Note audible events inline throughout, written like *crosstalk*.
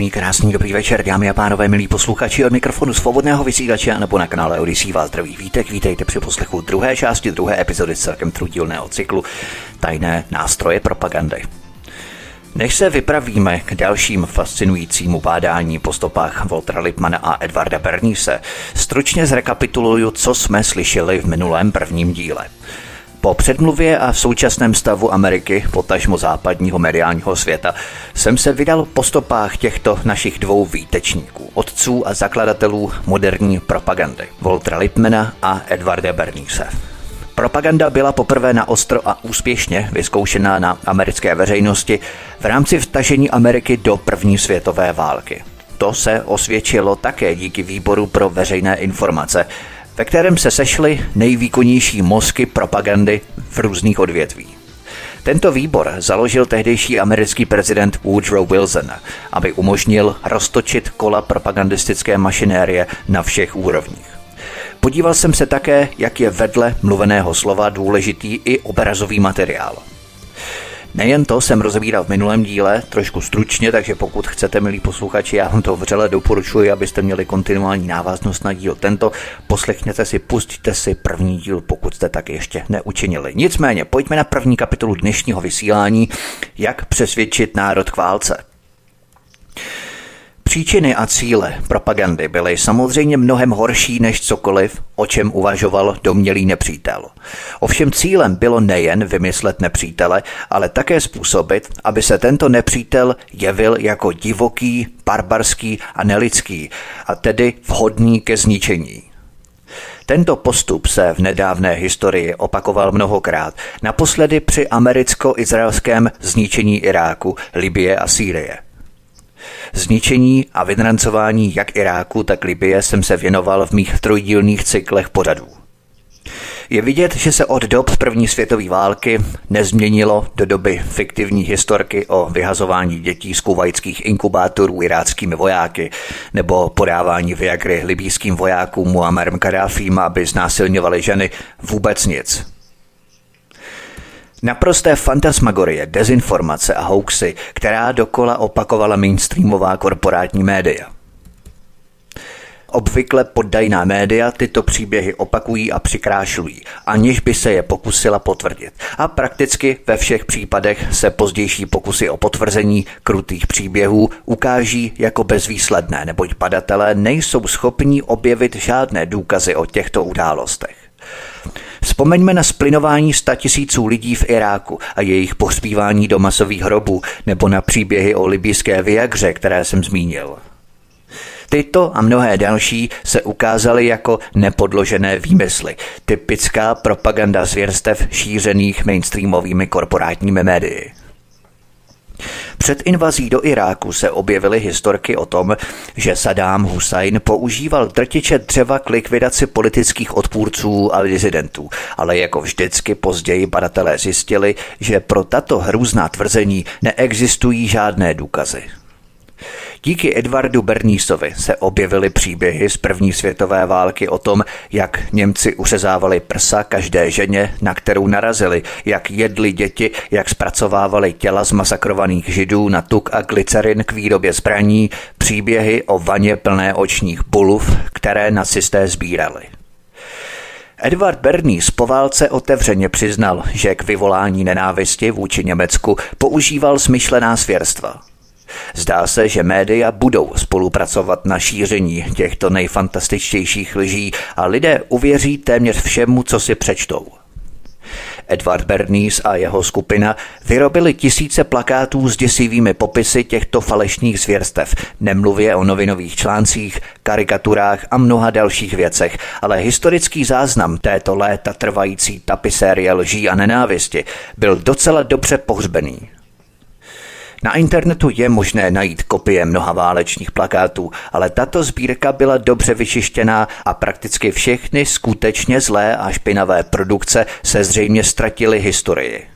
Příjemný, krásný, dobrý večer, dámy a pánové, milí posluchači od mikrofonu svobodného vysílače nebo na kanále Odisí vás zdraví vítek. Vítejte při poslechu druhé části druhé epizody celkem trudilného cyklu Tajné nástroje propagandy. Než se vypravíme k dalším fascinujícímu bádání po stopách Voltra Lipmana a Edvarda Bernise, stručně zrekapituluju, co jsme slyšeli v minulém prvním díle. Po předmluvě a současném stavu Ameriky, potažmo západního mediálního světa, jsem se vydal po stopách těchto našich dvou výtečníků, otců a zakladatelů moderní propagandy, Voltra Lipmana a Edvarda Bernice. Propaganda byla poprvé na ostro a úspěšně vyzkoušená na americké veřejnosti v rámci vtažení Ameriky do první světové války. To se osvědčilo také díky výboru pro veřejné informace, ve kterém se sešly nejvýkonnější mozky propagandy v různých odvětví. Tento výbor založil tehdejší americký prezident Woodrow Wilson, aby umožnil roztočit kola propagandistické mašinérie na všech úrovních. Podíval jsem se také, jak je vedle mluveného slova důležitý i obrazový materiál – Nejen to jsem rozebíral v minulém díle, trošku stručně, takže pokud chcete, milí posluchači, já vám to vřele doporučuji, abyste měli kontinuální návaznost na díl tento. Poslechněte si, pustíte si první díl, pokud jste tak ještě neučinili. Nicméně, pojďme na první kapitolu dnešního vysílání, jak přesvědčit národ k válce. Příčiny a cíle propagandy byly samozřejmě mnohem horší než cokoliv, o čem uvažoval domělý nepřítel. Ovšem cílem bylo nejen vymyslet nepřítele, ale také způsobit, aby se tento nepřítel jevil jako divoký, barbarský a nelidský, a tedy vhodný ke zničení. Tento postup se v nedávné historii opakoval mnohokrát, naposledy při americko-izraelském zničení Iráku, Libie a Sýrie – Zničení a vydrancování jak Iráku, tak Libie jsem se věnoval v mých trojdílných cyklech pořadů. Je vidět, že se od dob první světové války nezměnilo do doby fiktivní historky o vyhazování dětí z kuvajských inkubátorů iráckými vojáky nebo podávání Viagry libýským vojákům Muammarem Kadáfím, aby znásilňovali ženy vůbec nic. Naprosté fantasmagorie, dezinformace a hoaxy, která dokola opakovala mainstreamová korporátní média. Obvykle poddajná média tyto příběhy opakují a přikrášlují, aniž by se je pokusila potvrdit. A prakticky ve všech případech se pozdější pokusy o potvrzení krutých příběhů ukáží jako bezvýsledné, neboť padatelé nejsou schopní objevit žádné důkazy o těchto událostech. Vzpomeňme na splinování tisíců lidí v Iráku a jejich pohřbívání do masových hrobů nebo na příběhy o libijské Viagře, které jsem zmínil. Tyto a mnohé další se ukázaly jako nepodložené výmysly, typická propaganda zvěrstev šířených mainstreamovými korporátními médii. Před invazí do Iráku se objevily historky o tom, že Saddam Hussein používal drtiče dřeva k likvidaci politických odpůrců a dizidentů, ale jako vždycky později badatelé zjistili, že pro tato hrůzná tvrzení neexistují žádné důkazy. Díky Edvardu Bernísovi se objevily příběhy z první světové války o tom, jak Němci uřezávali prsa každé ženě, na kterou narazili, jak jedli děti, jak zpracovávali těla z masakrovaných židů na tuk a glycerin k výrobě zbraní, příběhy o vaně plné očních buluv, které nacisté sbírali. Edward Bernice po válce otevřeně přiznal, že k vyvolání nenávisti vůči Německu používal smyšlená svěrstva. Zdá se, že média budou spolupracovat na šíření těchto nejfantastičtějších lží a lidé uvěří téměř všemu, co si přečtou. Edward Bernays a jeho skupina vyrobili tisíce plakátů s děsivými popisy těchto falešných zvěrstev, nemluvě o novinových článcích, karikaturách a mnoha dalších věcech, ale historický záznam této léta trvající tapisérie lží a nenávisti byl docela dobře pohřbený. Na internetu je možné najít kopie mnoha válečných plakátů, ale tato sbírka byla dobře vyčištěná a prakticky všechny skutečně zlé a špinavé produkce se zřejmě ztratily historii.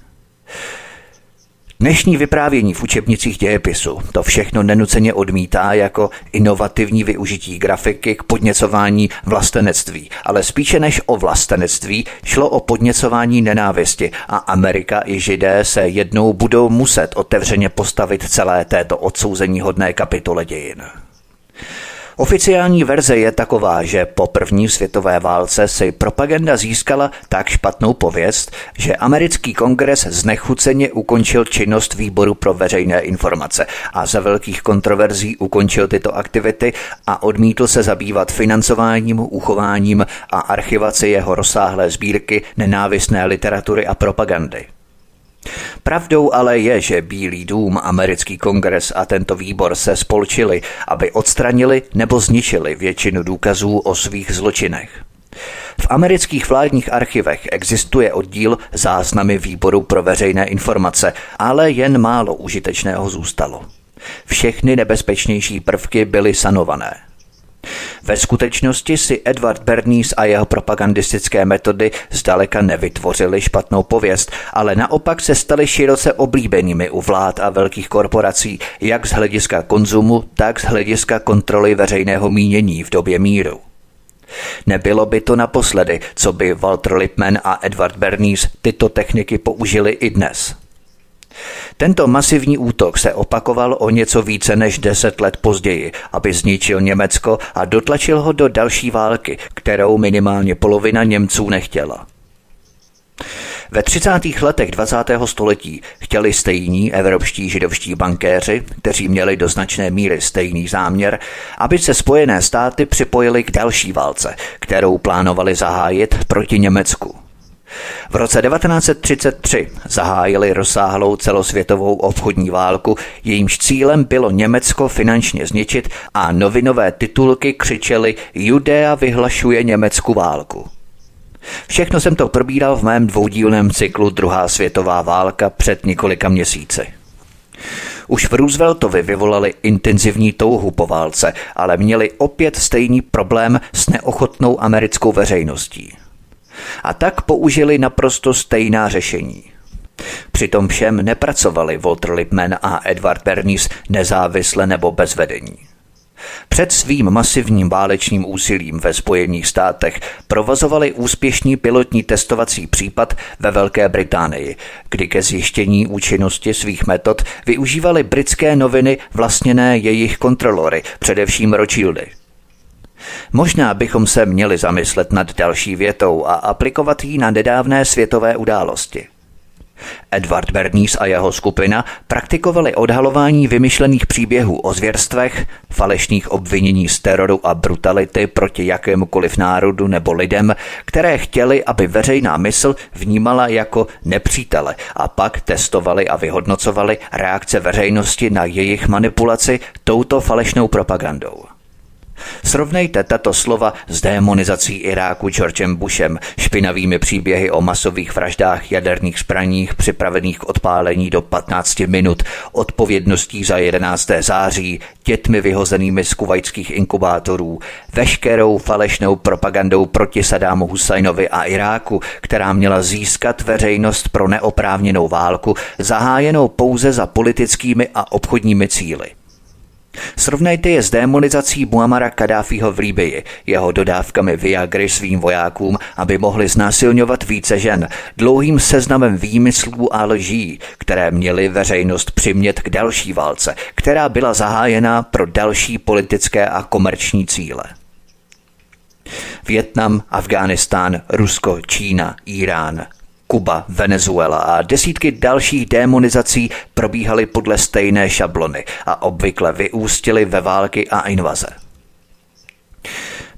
Dnešní vyprávění v učebnicích dějepisu to všechno nenuceně odmítá jako inovativní využití grafiky k podněcování vlastenectví, ale spíše než o vlastenectví šlo o podněcování nenávisti a Amerika i Židé se jednou budou muset otevřeně postavit celé této odsouzení hodné kapitole dějin. Oficiální verze je taková, že po první světové válce si propaganda získala tak špatnou pověst, že americký kongres znechuceně ukončil činnost výboru pro veřejné informace a za velkých kontroverzí ukončil tyto aktivity a odmítl se zabývat financováním, uchováním a archivaci jeho rozsáhlé sbírky nenávistné literatury a propagandy. Pravdou ale je, že Bílý dům, americký kongres a tento výbor se spolčili, aby odstranili nebo zničili většinu důkazů o svých zločinech. V amerických vládních archivech existuje oddíl záznamy výboru pro veřejné informace, ale jen málo užitečného zůstalo. Všechny nebezpečnější prvky byly sanované. Ve skutečnosti si Edward Bernays a jeho propagandistické metody zdaleka nevytvořili špatnou pověst, ale naopak se staly široce oblíbenými u vlád a velkých korporací, jak z hlediska konzumu, tak z hlediska kontroly veřejného mínění v době míru. Nebylo by to naposledy, co by Walter Lippmann a Edward Bernays tyto techniky použili i dnes. Tento masivní útok se opakoval o něco více než deset let později, aby zničil Německo a dotlačil ho do další války, kterou minimálně polovina Němců nechtěla. Ve 30. letech 20. století chtěli stejní evropští židovští bankéři, kteří měli do značné míry stejný záměr, aby se Spojené státy připojili k další válce, kterou plánovali zahájit proti Německu. V roce 1933 zahájili rozsáhlou celosvětovou obchodní válku, jejímž cílem bylo Německo finančně zničit a novinové titulky křičely Judea vyhlašuje Německu válku. Všechno jsem to probíral v mém dvoudílném cyklu Druhá světová válka před několika měsíci. Už v Rooseveltovi vyvolali intenzivní touhu po válce, ale měli opět stejný problém s neochotnou americkou veřejností a tak použili naprosto stejná řešení. Přitom všem nepracovali Walter Lippmann a Edward Bernays nezávisle nebo bez vedení. Před svým masivním válečným úsilím ve Spojených státech provozovali úspěšný pilotní testovací případ ve Velké Británii, kdy ke zjištění účinnosti svých metod využívali britské noviny vlastněné jejich kontrolory, především Rothschildy – Možná bychom se měli zamyslet nad další větou a aplikovat ji na nedávné světové události. Edward Bernays a jeho skupina praktikovali odhalování vymyšlených příběhů o zvěrstvech, falešných obvinění z teroru a brutality proti jakémukoliv národu nebo lidem, které chtěli, aby veřejná mysl vnímala jako nepřítele a pak testovali a vyhodnocovali reakce veřejnosti na jejich manipulaci touto falešnou propagandou. Srovnejte tato slova s demonizací Iráku Georgem Bushem, špinavými příběhy o masových vraždách jaderných zbraních připravených k odpálení do 15 minut, odpovědností za 11. září, dětmi vyhozenými z kuvajských inkubátorů, veškerou falešnou propagandou proti Sadámu Husajnovi a Iráku, která měla získat veřejnost pro neoprávněnou válku, zahájenou pouze za politickými a obchodními cíly. Srovnejte je s demonizací Muamara Kadáfího v Líbii, jeho dodávkami Viagry svým vojákům, aby mohli znásilňovat více žen, dlouhým seznamem výmyslů a lží, které měly veřejnost přimět k další válce, která byla zahájena pro další politické a komerční cíle. Vietnam, Afghánistán, Rusko, Čína, Irán, Kuba, Venezuela a desítky dalších demonizací probíhaly podle stejné šablony a obvykle vyústily ve války a invaze.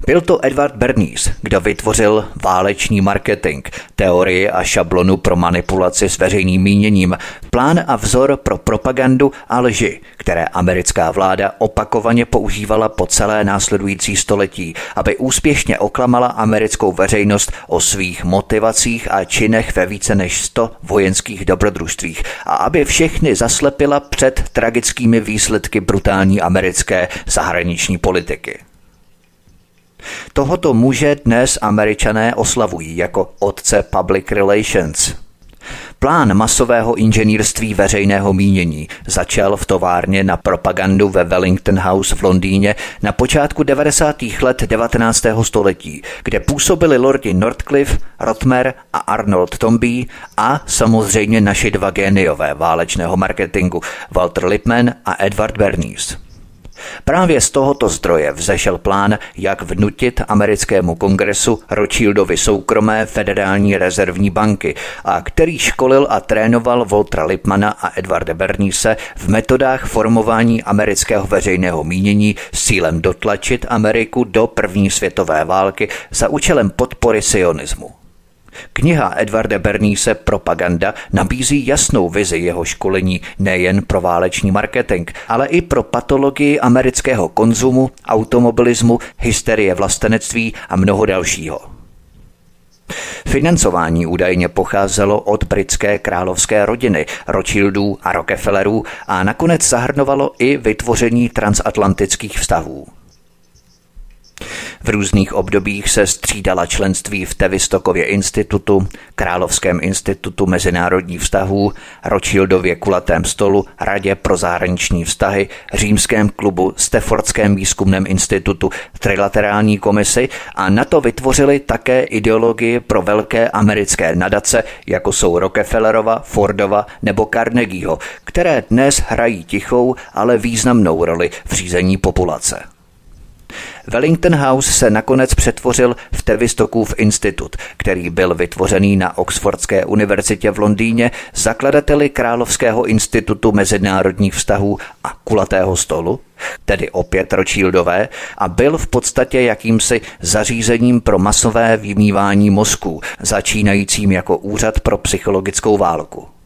Byl to Edward Bernays, kdo vytvořil váleční marketing, teorii a šablonu pro manipulaci s veřejným míněním, plán a vzor pro propagandu a lži, které americká vláda opakovaně používala po celé následující století, aby úspěšně oklamala americkou veřejnost o svých motivacích a činech ve více než 100 vojenských dobrodružstvích a aby všechny zaslepila před tragickými výsledky brutální americké zahraniční politiky. Tohoto muže dnes američané oslavují jako otce public relations. Plán masového inženýrství veřejného mínění začal v továrně na propagandu ve Wellington House v Londýně na počátku 90. let 19. století, kde působili lordi Northcliffe, Rotmer a Arnold Tombey a samozřejmě naši dva géniové válečného marketingu Walter Lippmann a Edward Bernays. Právě z tohoto zdroje vzešel plán, jak vnutit americkému kongresu Rothschildovi soukromé federální rezervní banky a který školil a trénoval Voltra Lipmana a Edvarda Bernise v metodách formování amerického veřejného mínění s cílem dotlačit Ameriku do první světové války za účelem podpory sionismu. Kniha Edvarda Bernise Propaganda nabízí jasnou vizi jeho školení nejen pro váleční marketing, ale i pro patologii amerického konzumu, automobilismu, hysterie vlastenectví a mnoho dalšího. Financování údajně pocházelo od britské královské rodiny, Rothschildů a Rockefellerů a nakonec zahrnovalo i vytvoření transatlantických vztahů. V různých obdobích se střídala členství v Tevistokově institutu, Královském institutu mezinárodních vztahů, Rothschildově kulatém stolu, Radě pro zahraniční vztahy, Římském klubu, Steffordském výzkumném institutu, Trilaterální komisi a na to vytvořili také ideologii pro velké americké nadace, jako jsou Rockefellerova, Fordova nebo Carnegieho, které dnes hrají tichou, ale významnou roli v řízení populace. Wellington House se nakonec přetvořil v Tevistokův institut, který byl vytvořený na Oxfordské univerzitě v Londýně zakladateli Královského institutu mezinárodních vztahů a kulatého stolu, tedy opět Rothschildové, a byl v podstatě jakýmsi zařízením pro masové vymývání mozků, začínajícím jako úřad pro psychologickou válku.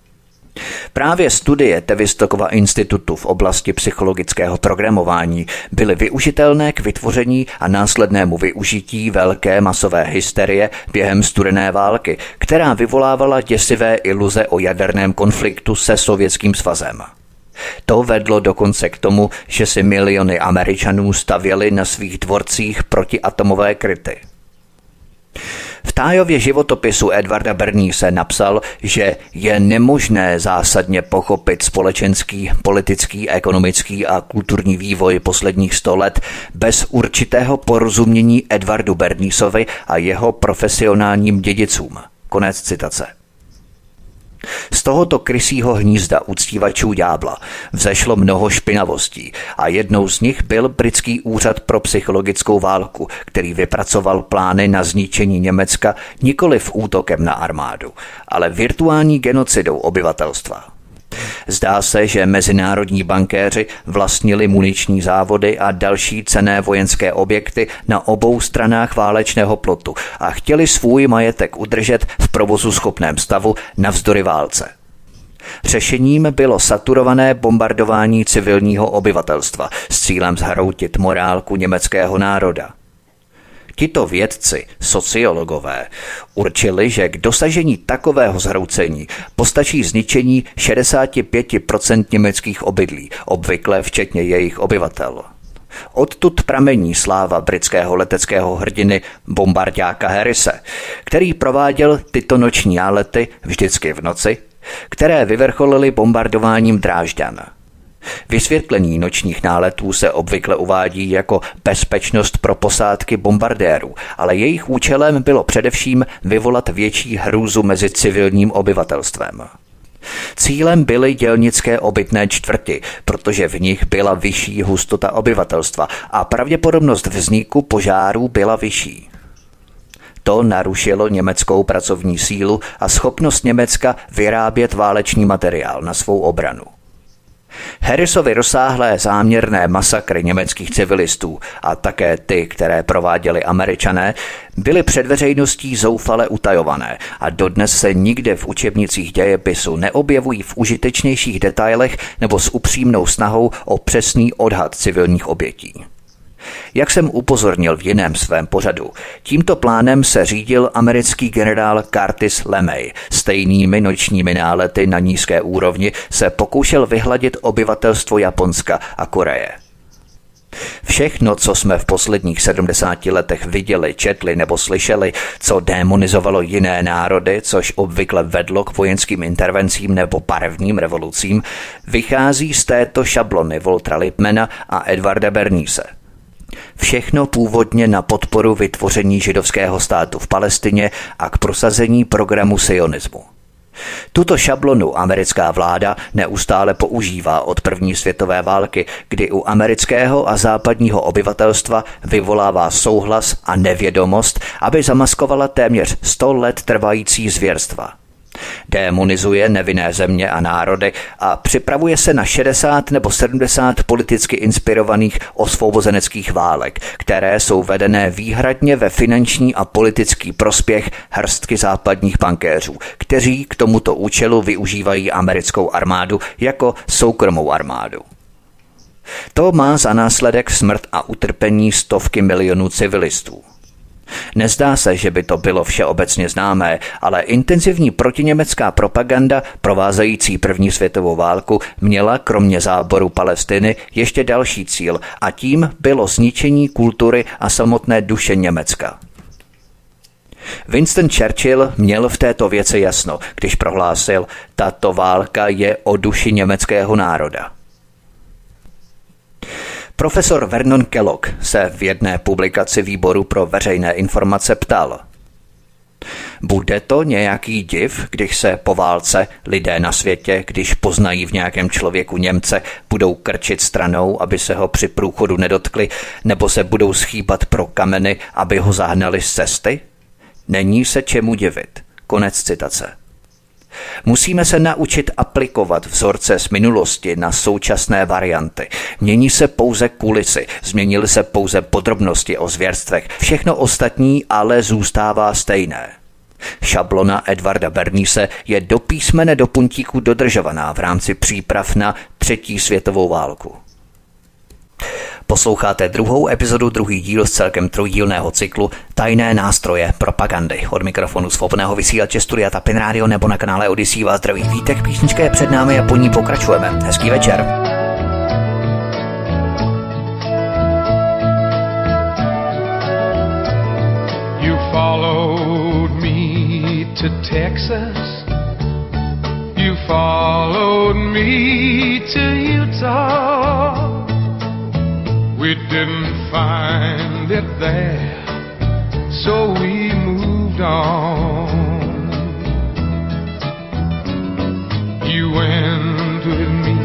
Právě studie Tevistokova institutu v oblasti psychologického programování byly využitelné k vytvoření a následnému využití velké masové hysterie během studené války, která vyvolávala děsivé iluze o jaderném konfliktu se Sovětským svazem. To vedlo dokonce k tomu, že si miliony Američanů stavěli na svých dvorcích protiatomové kryty. V Tájově životopisu Edvarda se napsal, že je nemožné zásadně pochopit společenský, politický, ekonomický a kulturní vývoj posledních sto let bez určitého porozumění Edvardu Bernísovi a jeho profesionálním dědicům. Konec citace. Z tohoto krysího hnízda uctívačů ďábla vzešlo mnoho špinavostí a jednou z nich byl britský úřad pro psychologickou válku, který vypracoval plány na zničení Německa nikoli v útokem na armádu, ale virtuální genocidou obyvatelstva. Zdá se, že mezinárodní bankéři vlastnili muniční závody a další cené vojenské objekty na obou stranách válečného plotu a chtěli svůj majetek udržet v provozu schopném stavu navzdory válce. Řešením bylo saturované bombardování civilního obyvatelstva s cílem zhroutit morálku německého národa – Tito vědci, sociologové, určili, že k dosažení takového zhroucení postačí zničení 65% německých obydlí, obvykle včetně jejich obyvatel. Odtud pramení sláva britského leteckého hrdiny bombardáka Harrise, který prováděl tyto noční nálety vždycky v noci, které vyvrcholily bombardováním Drážďan. Vysvětlení nočních náletů se obvykle uvádí jako bezpečnost pro posádky bombardérů, ale jejich účelem bylo především vyvolat větší hrůzu mezi civilním obyvatelstvem. Cílem byly dělnické obytné čtvrti, protože v nich byla vyšší hustota obyvatelstva a pravděpodobnost vzniku požárů byla vyšší. To narušilo německou pracovní sílu a schopnost Německa vyrábět válečný materiál na svou obranu. Harrisovi rozsáhlé záměrné masakry německých civilistů a také ty, které prováděli američané, byly před veřejností zoufale utajované a dodnes se nikde v učebnicích dějepisu neobjevují v užitečnějších detailech nebo s upřímnou snahou o přesný odhad civilních obětí. Jak jsem upozornil v jiném svém pořadu, tímto plánem se řídil americký generál Curtis LeMay. Stejnými nočními nálety na nízké úrovni se pokoušel vyhladit obyvatelstvo Japonska a Koreje. Všechno, co jsme v posledních 70 letech viděli, četli nebo slyšeli, co demonizovalo jiné národy, což obvykle vedlo k vojenským intervencím nebo barevným revolucím, vychází z této šablony Voltra Lipmana a Edvarda Berníse – Všechno původně na podporu vytvoření židovského státu v Palestině a k prosazení programu sionismu. Tuto šablonu americká vláda neustále používá od první světové války, kdy u amerického a západního obyvatelstva vyvolává souhlas a nevědomost, aby zamaskovala téměř 100 let trvající zvěrstva – Démonizuje nevinné země a národy a připravuje se na 60 nebo 70 politicky inspirovaných osvobozeneckých válek, které jsou vedené výhradně ve finanční a politický prospěch hrstky západních bankéřů, kteří k tomuto účelu využívají americkou armádu jako soukromou armádu. To má za následek smrt a utrpení stovky milionů civilistů. Nezdá se, že by to bylo všeobecně známé, ale intenzivní protiněmecká propaganda provázející první světovou válku měla kromě záboru Palestiny ještě další cíl a tím bylo zničení kultury a samotné duše Německa. Winston Churchill měl v této věci jasno, když prohlásil, tato válka je o duši německého národa. Profesor Vernon Kellogg se v jedné publikaci výboru pro veřejné informace ptal. Bude to nějaký div, když se po válce lidé na světě, když poznají v nějakém člověku Němce, budou krčit stranou, aby se ho při průchodu nedotkli, nebo se budou schýbat pro kameny, aby ho zahnali z cesty? Není se čemu divit. Konec citace. Musíme se naučit aplikovat vzorce z minulosti na současné varianty. Mění se pouze kulisy, změnily se pouze podrobnosti o zvěrstvech. Všechno ostatní ale zůstává stejné. Šablona Edvarda Bernise je do písmene do puntíku dodržovaná v rámci příprav na třetí světovou válku. Posloucháte druhou epizodu, druhý díl z celkem trojdílného cyklu Tajné nástroje propagandy. Od mikrofonu svobodného vysílače Studia Tapin Radio nebo na kanále Odisí vás zdraví vítek. Písnička je před námi a po ní pokračujeme. Hezký večer. You followed me to Texas You followed me to Utah We didn't find it there, so we moved on. You went with me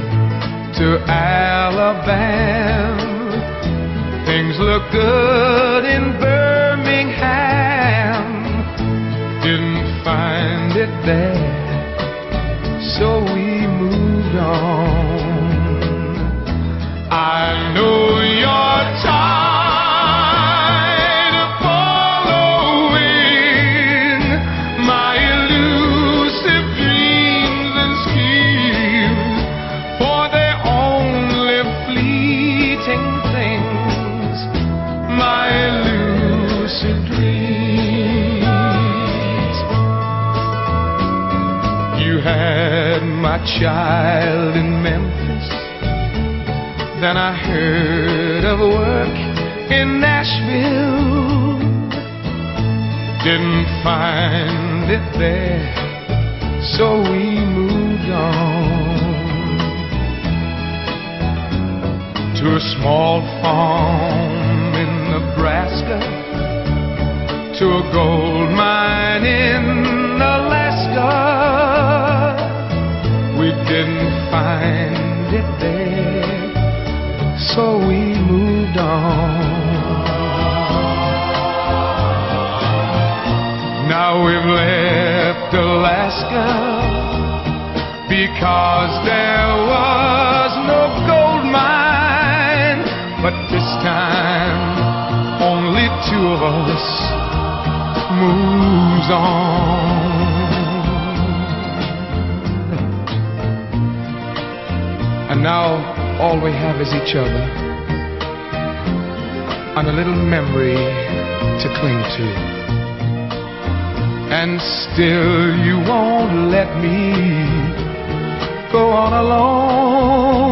to Alabama. Things look good in Birmingham. Didn't find it there, child in Memphis then I heard of work in Nashville. Didn't find it there, so we moved on to a small farm in Nebraska, to a gold mine in Alaska. didn't find it there, so we moved on. Now we've left Alaska because there was no gold mine, but this time only two of us moves on. And now all we have is each other and a little memory to cling to. And still you won't let me go on alone.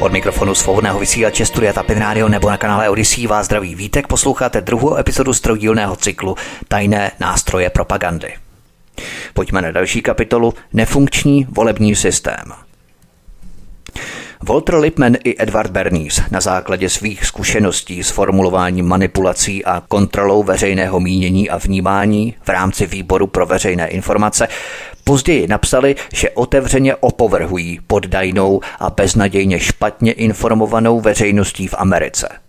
Od mikrofonu svobodného vysílače Studia Tapin Radio nebo na kanále Odyssey vás zdraví Vítek. Posloucháte druhou epizodu stroudílného cyklu Tajné nástroje propagandy. Pojďme na další kapitolu Nefunkční volební systém. Walter Lippmann i Edward Bernays na základě svých zkušeností s formulováním manipulací a kontrolou veřejného mínění a vnímání v rámci výboru pro veřejné informace později napsali, že otevřeně opovrhují poddajnou a beznadějně špatně informovanou veřejností v Americe.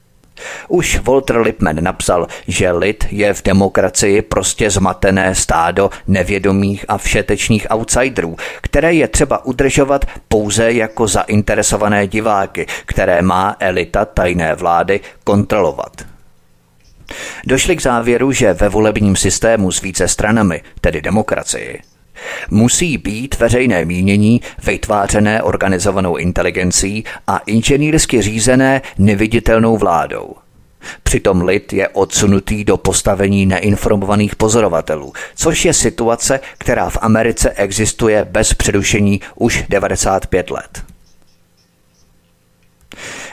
Už Walter Lippmann napsal, že lid je v demokracii prostě zmatené stádo nevědomých a všetečných outsiderů, které je třeba udržovat pouze jako zainteresované diváky, které má elita tajné vlády kontrolovat. Došli k závěru, že ve volebním systému s více stranami, tedy demokracii, musí být veřejné mínění vytvářené organizovanou inteligencí a inženýrsky řízené neviditelnou vládou. Přitom lid je odsunutý do postavení neinformovaných pozorovatelů, což je situace, která v Americe existuje bez přerušení už 95 let.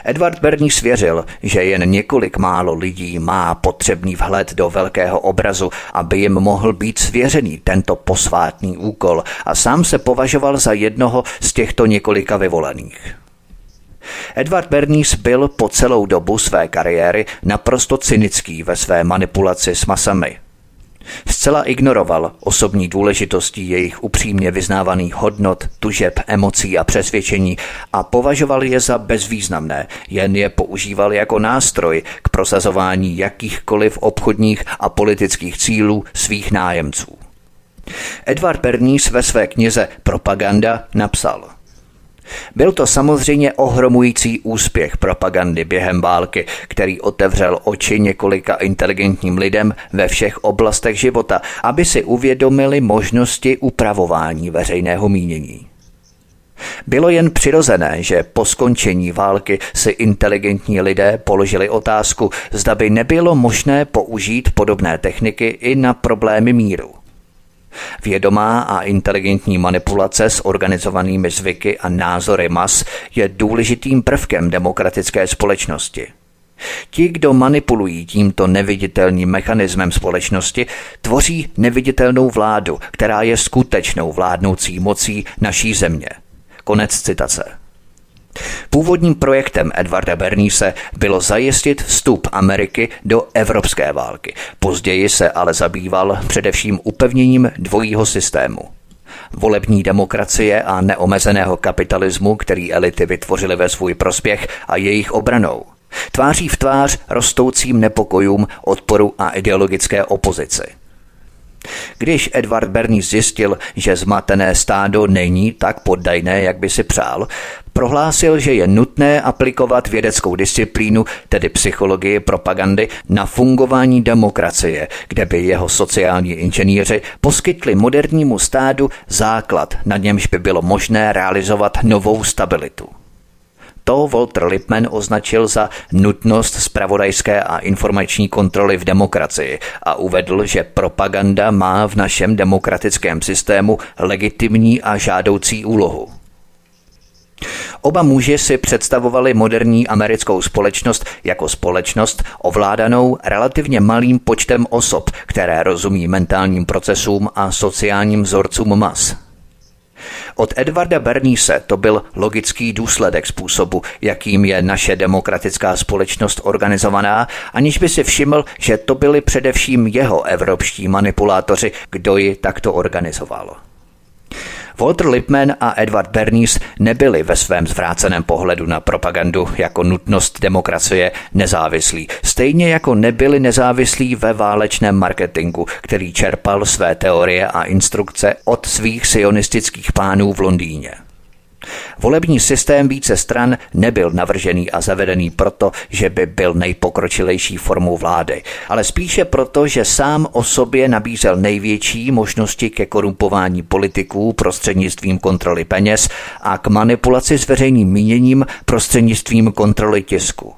Edward Bernie svěřil, že jen několik málo lidí má potřebný vhled do velkého obrazu, aby jim mohl být svěřený tento posvátný úkol a sám se považoval za jednoho z těchto několika vyvolených. Edward Bernays byl po celou dobu své kariéry naprosto cynický ve své manipulaci s masami. Zcela ignoroval osobní důležitosti jejich upřímně vyznávaných hodnot, tužeb, emocí a přesvědčení a považoval je za bezvýznamné, jen je používal jako nástroj k prosazování jakýchkoliv obchodních a politických cílů svých nájemců. Edward Bernays ve své knize Propaganda napsal – byl to samozřejmě ohromující úspěch propagandy během války, který otevřel oči několika inteligentním lidem ve všech oblastech života, aby si uvědomili možnosti upravování veřejného mínění. Bylo jen přirozené, že po skončení války si inteligentní lidé položili otázku, zda by nebylo možné použít podobné techniky i na problémy míru. Vědomá a inteligentní manipulace s organizovanými zvyky a názory mas je důležitým prvkem demokratické společnosti. Ti, kdo manipulují tímto neviditelným mechanismem společnosti, tvoří neviditelnou vládu, která je skutečnou vládnoucí mocí naší země. Konec citace. Původním projektem Edvarda Bernise bylo zajistit vstup Ameriky do evropské války. Později se ale zabýval především upevněním dvojího systému. Volební demokracie a neomezeného kapitalismu, který elity vytvořily ve svůj prospěch a jejich obranou. Tváří v tvář rostoucím nepokojům, odporu a ideologické opozici. Když Edward Bernie zjistil, že zmatené stádo není tak poddajné, jak by si přál, prohlásil, že je nutné aplikovat vědeckou disciplínu, tedy psychologii propagandy, na fungování demokracie, kde by jeho sociální inženýři poskytli modernímu stádu základ, na němž by bylo možné realizovat novou stabilitu. To Walter Lippmann označil za nutnost spravodajské a informační kontroly v demokracii a uvedl, že propaganda má v našem demokratickém systému legitimní a žádoucí úlohu. Oba muži si představovali moderní americkou společnost jako společnost ovládanou relativně malým počtem osob, které rozumí mentálním procesům a sociálním vzorcům mas. Od Edvarda Bernise to byl logický důsledek způsobu, jakým je naše demokratická společnost organizovaná, aniž by si všiml, že to byli především jeho evropští manipulátoři, kdo ji takto organizoval. Walter Lippmann a Edward Bernays nebyli ve svém zvráceném pohledu na propagandu jako nutnost demokracie nezávislí, stejně jako nebyli nezávislí ve válečném marketingu, který čerpal své teorie a instrukce od svých sionistických pánů v Londýně. Volební systém více stran nebyl navržený a zavedený proto, že by byl nejpokročilejší formou vlády, ale spíše proto, že sám o sobě nabízel největší možnosti ke korumpování politiků prostřednictvím kontroly peněz a k manipulaci s veřejným míněním prostřednictvím kontroly tisku.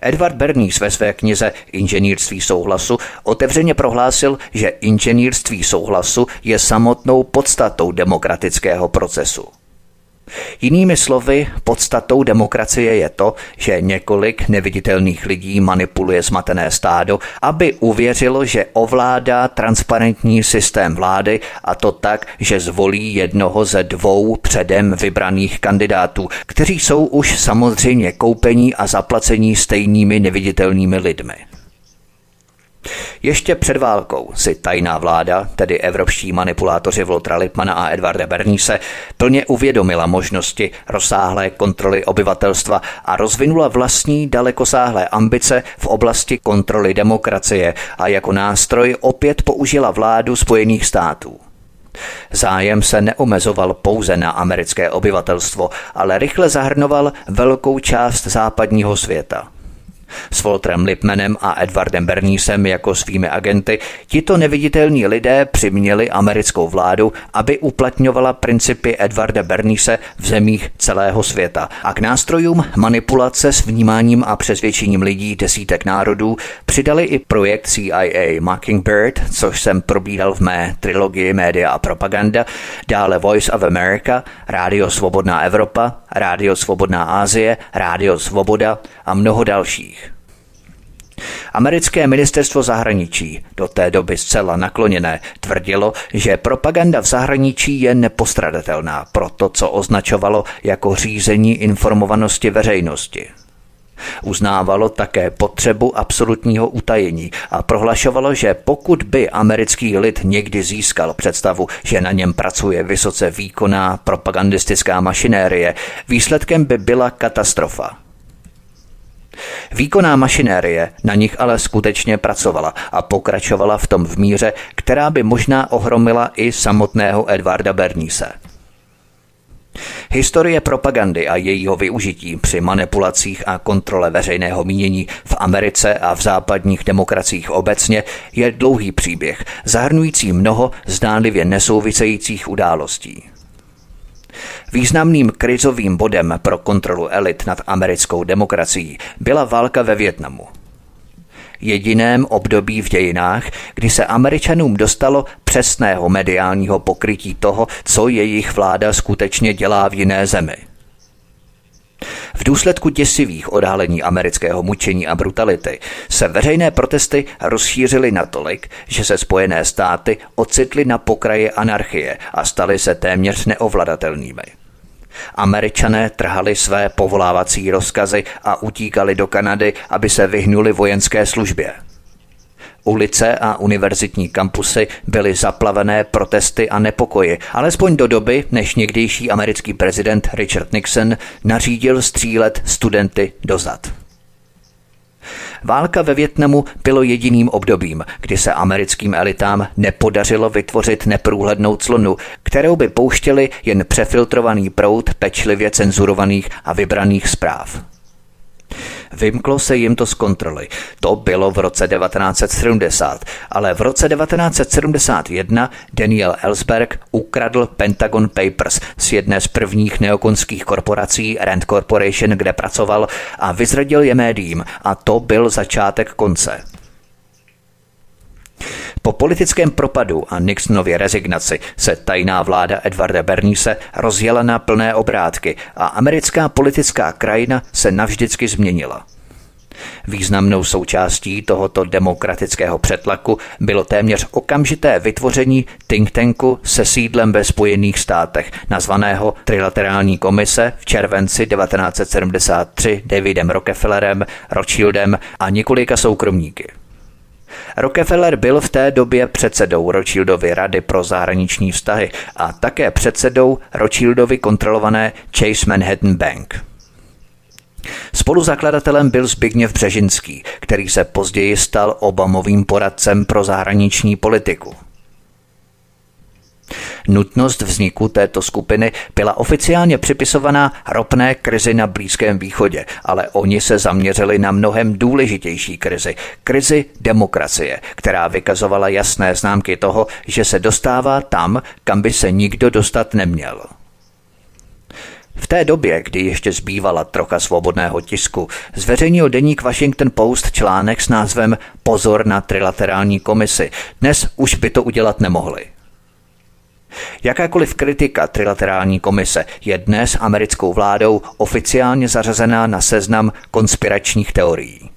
Edward Bernays ve své knize Inženýrství souhlasu otevřeně prohlásil, že inženýrství souhlasu je samotnou podstatou demokratického procesu. Jinými slovy, podstatou demokracie je to, že několik neviditelných lidí manipuluje zmatené stádo, aby uvěřilo, že ovládá transparentní systém vlády a to tak, že zvolí jednoho ze dvou předem vybraných kandidátů, kteří jsou už samozřejmě koupení a zaplacení stejnými neviditelnými lidmi. Ještě před válkou si tajná vláda, tedy evropští manipulátoři Voltra Lipmana a Edvarda Bernise, plně uvědomila možnosti rozsáhlé kontroly obyvatelstva a rozvinula vlastní dalekosáhlé ambice v oblasti kontroly demokracie a jako nástroj opět použila vládu Spojených států. Zájem se neomezoval pouze na americké obyvatelstvo, ale rychle zahrnoval velkou část západního světa – s Walterem Lipmanem a Edwardem Bernísem jako svými agenty tito neviditelní lidé přiměli americkou vládu, aby uplatňovala principy Edwarda Berníse v zemích celého světa. A k nástrojům manipulace s vnímáním a přesvědčením lidí desítek národů přidali i projekt CIA Mockingbird, což jsem probíral v mé trilogii Média a propaganda, dále Voice of America, Rádio Svobodná Evropa, Rádio Svobodná Asie, Rádio Svoboda a mnoho dalších. Americké ministerstvo zahraničí, do té doby zcela nakloněné, tvrdilo, že propaganda v zahraničí je nepostradatelná pro to, co označovalo jako řízení informovanosti veřejnosti. Uznávalo také potřebu absolutního utajení a prohlašovalo, že pokud by americký lid někdy získal představu, že na něm pracuje vysoce výkonná propagandistická mašinérie, výsledkem by byla katastrofa. Výkonná mašinérie na nich ale skutečně pracovala a pokračovala v tom v míře, která by možná ohromila i samotného Edvarda Bernise. Historie propagandy a jejího využití při manipulacích a kontrole veřejného mínění v Americe a v západních demokraciích obecně je dlouhý příběh, zahrnující mnoho zdánlivě nesouvisejících událostí. Významným krizovým bodem pro kontrolu elit nad americkou demokracií byla válka ve Větnamu. Jediném období v dějinách, kdy se Američanům dostalo přesného mediálního pokrytí toho, co jejich vláda skutečně dělá v jiné zemi – v důsledku děsivých odhalení amerického mučení a brutality se veřejné protesty rozšířily natolik, že se Spojené státy ocitly na pokraji anarchie a staly se téměř neovladatelnými. Američané trhali své povolávací rozkazy a utíkali do Kanady, aby se vyhnuli vojenské službě. Ulice a univerzitní kampusy byly zaplavené protesty a nepokoji, alespoň do doby, než někdejší americký prezident Richard Nixon nařídil střílet studenty dozad. Válka ve Větnamu bylo jediným obdobím, kdy se americkým elitám nepodařilo vytvořit neprůhlednou clonu, kterou by pouštěli jen přefiltrovaný proud pečlivě cenzurovaných a vybraných zpráv. Vymklo se jim to z kontroly. To bylo v roce 1970, ale v roce 1971 Daniel Ellsberg ukradl Pentagon Papers z jedné z prvních neokonských korporací Rand Corporation, kde pracoval a vyzradil je médiím a to byl začátek konce. Po politickém propadu a Nixonově rezignaci se tajná vláda Edvarda Bernise rozjela na plné obrátky a americká politická krajina se navždycky změnila. Významnou součástí tohoto demokratického přetlaku bylo téměř okamžité vytvoření think tanku se sídlem ve Spojených státech, nazvaného Trilaterální komise v červenci 1973 Davidem Rockefellerem, Rothschildem a několika soukromníky. Rockefeller byl v té době předsedou Rothschildovy rady pro zahraniční vztahy a také předsedou Rothschildovy kontrolované Chase Manhattan Bank. Spoluzakladatelem byl Zbigněv Břežinský, který se později stal Obamovým poradcem pro zahraniční politiku. Nutnost vzniku této skupiny byla oficiálně připisovaná ropné krizi na Blízkém východě, ale oni se zaměřili na mnohem důležitější krizi, krizi demokracie, která vykazovala jasné známky toho, že se dostává tam, kam by se nikdo dostat neměl. V té době, kdy ještě zbývala trocha svobodného tisku, zveřejnil deník Washington Post článek s názvem Pozor na trilaterální komisi. Dnes už by to udělat nemohli. Jakákoliv kritika trilaterální komise je dnes americkou vládou oficiálně zařazená na seznam konspiračních teorií.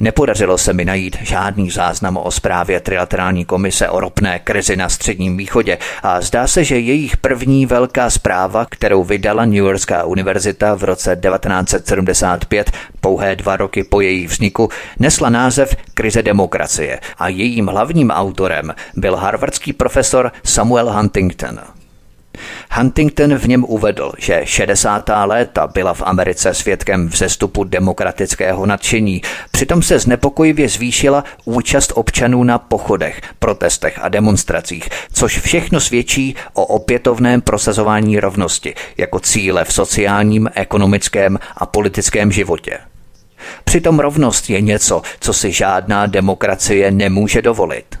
Nepodařilo se mi najít žádný záznam o zprávě Trilaterální komise o ropné krizi na Středním východě a zdá se, že jejich první velká zpráva, kterou vydala New Yorkská univerzita v roce 1975, pouhé dva roky po její vzniku, nesla název Krize demokracie a jejím hlavním autorem byl harvardský profesor Samuel Huntington. Huntington v něm uvedl, že 60. léta byla v Americe svědkem vzestupu demokratického nadšení. Přitom se znepokojivě zvýšila účast občanů na pochodech, protestech a demonstracích, což všechno svědčí o opětovném prosazování rovnosti jako cíle v sociálním, ekonomickém a politickém životě. Přitom rovnost je něco, co si žádná demokracie nemůže dovolit.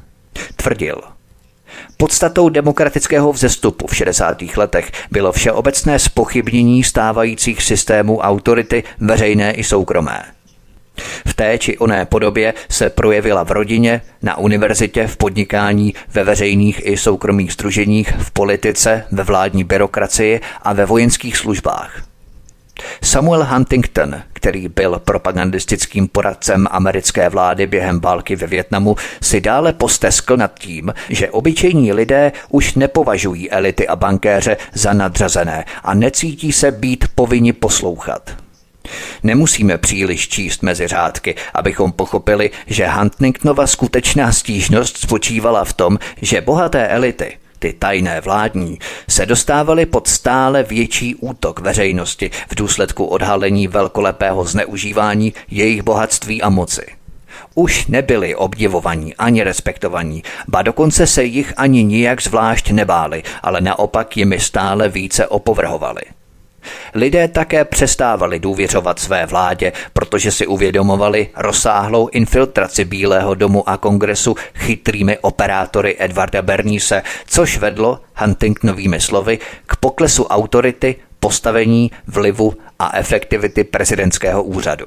Tvrdil – Podstatou demokratického vzestupu v 60. letech bylo všeobecné spochybnění stávajících systémů autority veřejné i soukromé. V té či oné podobě se projevila v rodině, na univerzitě, v podnikání, ve veřejných i soukromých združeních, v politice, ve vládní byrokracii a ve vojenských službách. Samuel Huntington, který byl propagandistickým poradcem americké vlády během války ve Větnamu, si dále posteskl nad tím, že obyčejní lidé už nepovažují elity a bankéře za nadřazené a necítí se být povinni poslouchat. Nemusíme příliš číst mezi řádky, abychom pochopili, že Huntingtonova skutečná stížnost spočívala v tom, že bohaté elity – ty tajné vládní, se dostávaly pod stále větší útok veřejnosti v důsledku odhalení velkolepého zneužívání jejich bohatství a moci. Už nebyli obdivovaní ani respektovaní, ba dokonce se jich ani nijak zvlášť nebáli, ale naopak jimi stále více opovrhovali. Lidé také přestávali důvěřovat své vládě, protože si uvědomovali rozsáhlou infiltraci Bílého domu a kongresu chytrými operátory Edvarda Bernise, což vedlo Huntingtonovými slovy k poklesu autority, postavení, vlivu a efektivity prezidentského úřadu.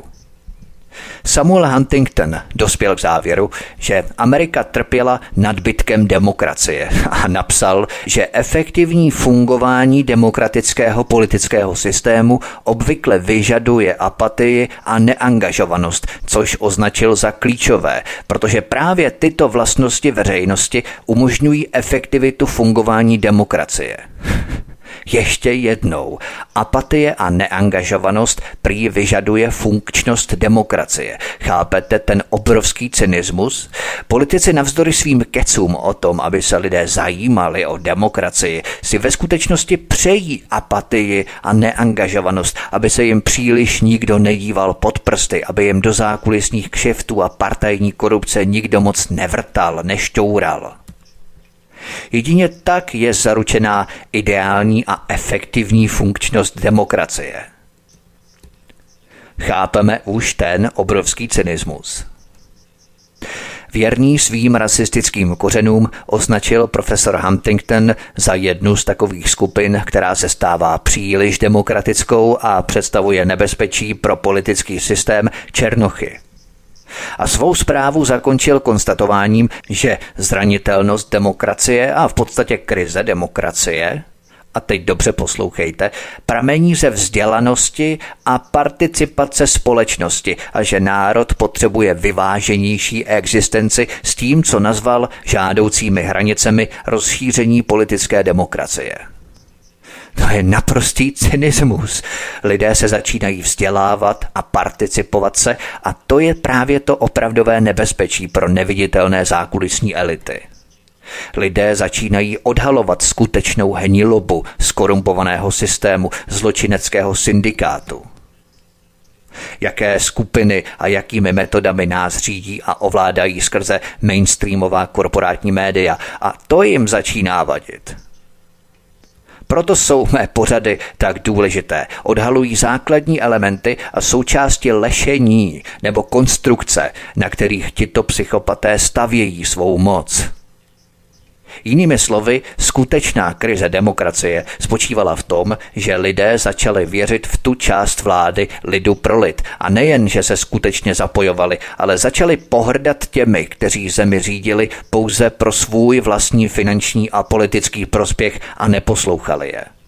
Samuel Huntington dospěl k závěru, že Amerika trpěla nadbytkem demokracie a napsal, že efektivní fungování demokratického politického systému obvykle vyžaduje apatii a neangažovanost, což označil za klíčové, protože právě tyto vlastnosti veřejnosti umožňují efektivitu fungování demokracie. Ještě jednou, apatie a neangažovanost prý vyžaduje funkčnost demokracie. Chápete ten obrovský cynismus? Politici navzdory svým kecům o tom, aby se lidé zajímali o demokracii, si ve skutečnosti přejí apatii a neangažovanost, aby se jim příliš nikdo nedíval pod prsty, aby jim do zákulisních kšeftů a partajní korupce nikdo moc nevrtal, nešťoural. Jedině tak je zaručená ideální a efektivní funkčnost demokracie. Chápeme už ten obrovský cynismus. Věrný svým rasistickým kořenům označil profesor Huntington za jednu z takových skupin, která se stává příliš demokratickou a představuje nebezpečí pro politický systém Černochy a svou zprávu zakončil konstatováním, že zranitelnost demokracie a v podstatě krize demokracie a teď dobře poslouchejte, pramení ze vzdělanosti a participace společnosti a že národ potřebuje vyváženější existenci s tím, co nazval žádoucími hranicemi rozšíření politické demokracie. To je naprostý cynismus. Lidé se začínají vzdělávat a participovat se a to je právě to opravdové nebezpečí pro neviditelné zákulisní elity. Lidé začínají odhalovat skutečnou hnilobu skorumpovaného systému zločineckého syndikátu. Jaké skupiny a jakými metodami nás řídí a ovládají skrze mainstreamová korporátní média a to jim začíná vadit. Proto jsou mé pořady tak důležité. Odhalují základní elementy a součásti lešení nebo konstrukce, na kterých tito psychopaté stavějí svou moc. Jinými slovy, skutečná krize demokracie spočívala v tom, že lidé začali věřit v tu část vlády lidu pro lid. A nejen, že se skutečně zapojovali, ale začali pohrdat těmi, kteří zemi řídili pouze pro svůj vlastní finanční a politický prospěch a neposlouchali je.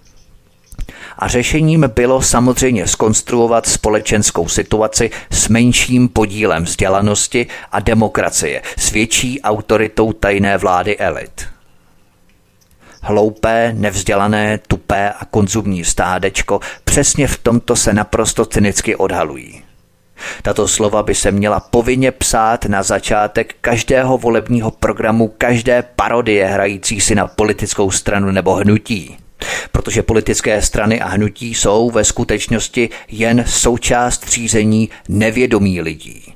A řešením bylo samozřejmě skonstruovat společenskou situaci s menším podílem vzdělanosti a demokracie, s větší autoritou tajné vlády elit hloupé, nevzdělané, tupé a konzumní stádečko přesně v tomto se naprosto cynicky odhalují. Tato slova by se měla povinně psát na začátek každého volebního programu každé parodie hrající si na politickou stranu nebo hnutí. Protože politické strany a hnutí jsou ve skutečnosti jen součást řízení nevědomí lidí.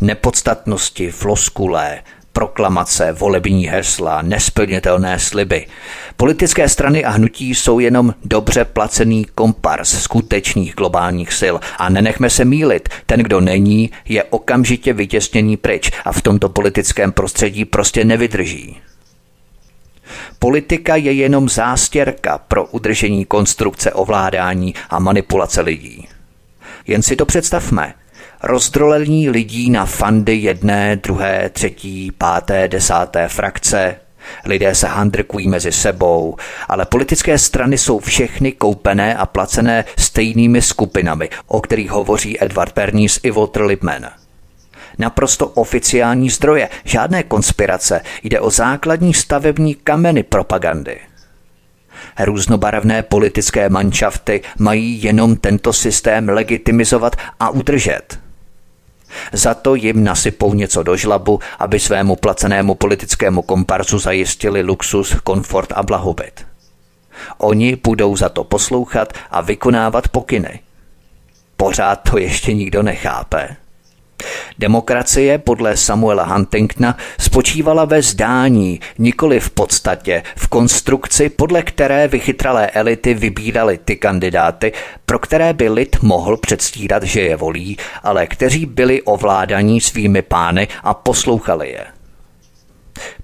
Nepodstatnosti, floskulé, proklamace, volební hesla, nesplnitelné sliby. Politické strany a hnutí jsou jenom dobře placený kompars skutečných globálních sil a nenechme se mílit, ten, kdo není, je okamžitě vytěsněný pryč a v tomto politickém prostředí prostě nevydrží. Politika je jenom zástěrka pro udržení konstrukce ovládání a manipulace lidí. Jen si to představme rozdrolení lidí na fandy jedné, druhé, třetí, páté, desáté frakce. Lidé se handrkují mezi sebou, ale politické strany jsou všechny koupené a placené stejnými skupinami, o kterých hovoří Edward Pernice i Walter Lippmann. Naprosto oficiální zdroje, žádné konspirace, jde o základní stavební kameny propagandy. Různobarevné politické manšafty mají jenom tento systém legitimizovat a udržet – za to jim nasypou něco do žlabu, aby svému placenému politickému komparzu zajistili luxus, komfort a blahobyt. Oni budou za to poslouchat a vykonávat pokyny. Pořád to ještě nikdo nechápe. Demokracie podle Samuela Huntingtona spočívala ve zdání, nikoli v podstatě, v konstrukci, podle které vychytralé elity vybíraly ty kandidáty, pro které by lid mohl předstírat, že je volí, ale kteří byli ovládaní svými pány a poslouchali je.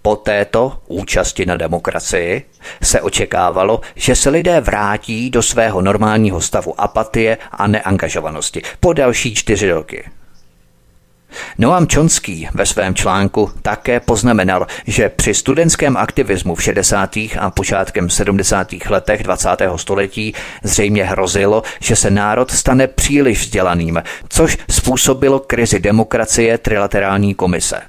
Po této účasti na demokracii se očekávalo, že se lidé vrátí do svého normálního stavu apatie a neangažovanosti po další čtyři roky. Noam Chomsky ve svém článku také poznamenal, že při studentském aktivismu v 60. a počátkem 70. letech 20. století zřejmě hrozilo, že se národ stane příliš vzdělaným, což způsobilo krizi demokracie trilaterální komise.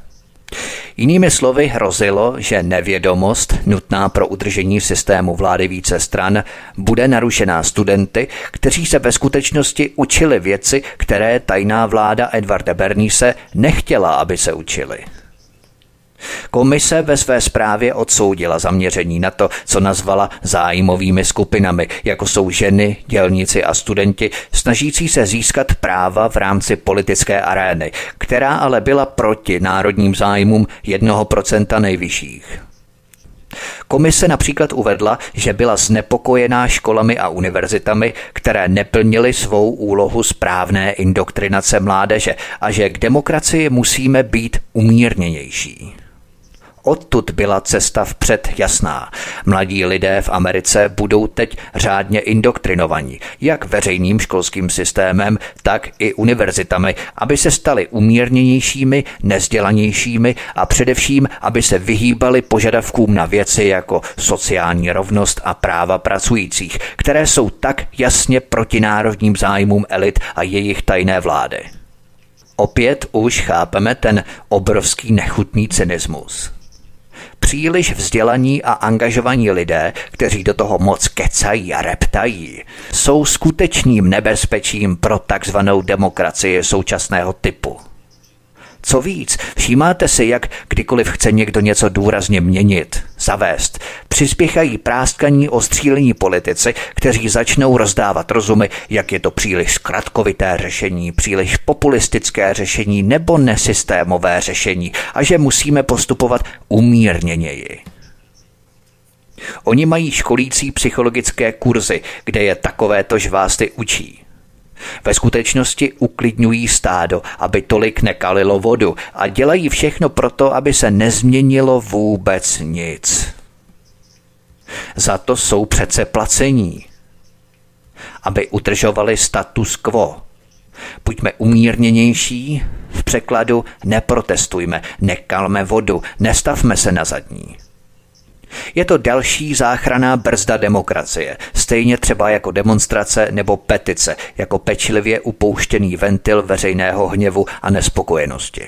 Jinými slovy hrozilo, že nevědomost, nutná pro udržení systému vlády více stran, bude narušená studenty, kteří se ve skutečnosti učili věci, které tajná vláda Edvarda Bernise nechtěla, aby se učili. Komise ve své zprávě odsoudila zaměření na to, co nazvala zájmovými skupinami, jako jsou ženy, dělníci a studenti, snažící se získat práva v rámci politické arény, která ale byla proti národním zájmům jednoho procenta nejvyšších. Komise například uvedla, že byla znepokojená školami a univerzitami, které neplnily svou úlohu správné indoktrinace mládeže a že k demokracii musíme být umírněnější. Odtud byla cesta vpřed jasná. Mladí lidé v Americe budou teď řádně indoktrinovaní, jak veřejným školským systémem, tak i univerzitami, aby se stali umírněnějšími, nezdělanějšími a především, aby se vyhýbali požadavkům na věci jako sociální rovnost a práva pracujících, které jsou tak jasně protinárodním zájmům elit a jejich tajné vlády. Opět už chápeme ten obrovský nechutný cynismus. Příliš vzdělaní a angažovaní lidé, kteří do toho moc kecají a reptají, jsou skutečným nebezpečím pro takzvanou demokracii současného typu. Co víc, všímáte si, jak kdykoliv chce někdo něco důrazně měnit, zavést, přispěchají práskaní o střílení politici, kteří začnou rozdávat rozumy, jak je to příliš zkratkovité řešení, příliš populistické řešení nebo nesystémové řešení a že musíme postupovat umírněněji. Oni mají školící psychologické kurzy, kde je takovéto žvásty učí. Ve skutečnosti uklidňují stádo, aby tolik nekalilo vodu a dělají všechno proto, aby se nezměnilo vůbec nic. Za to jsou přece placení. Aby udržovali status quo. Buďme umírněnější, v překladu neprotestujme, nekalme vodu, nestavme se na zadní. Je to další záchraná brzda demokracie, stejně třeba jako demonstrace nebo petice, jako pečlivě upouštěný ventil veřejného hněvu a nespokojenosti.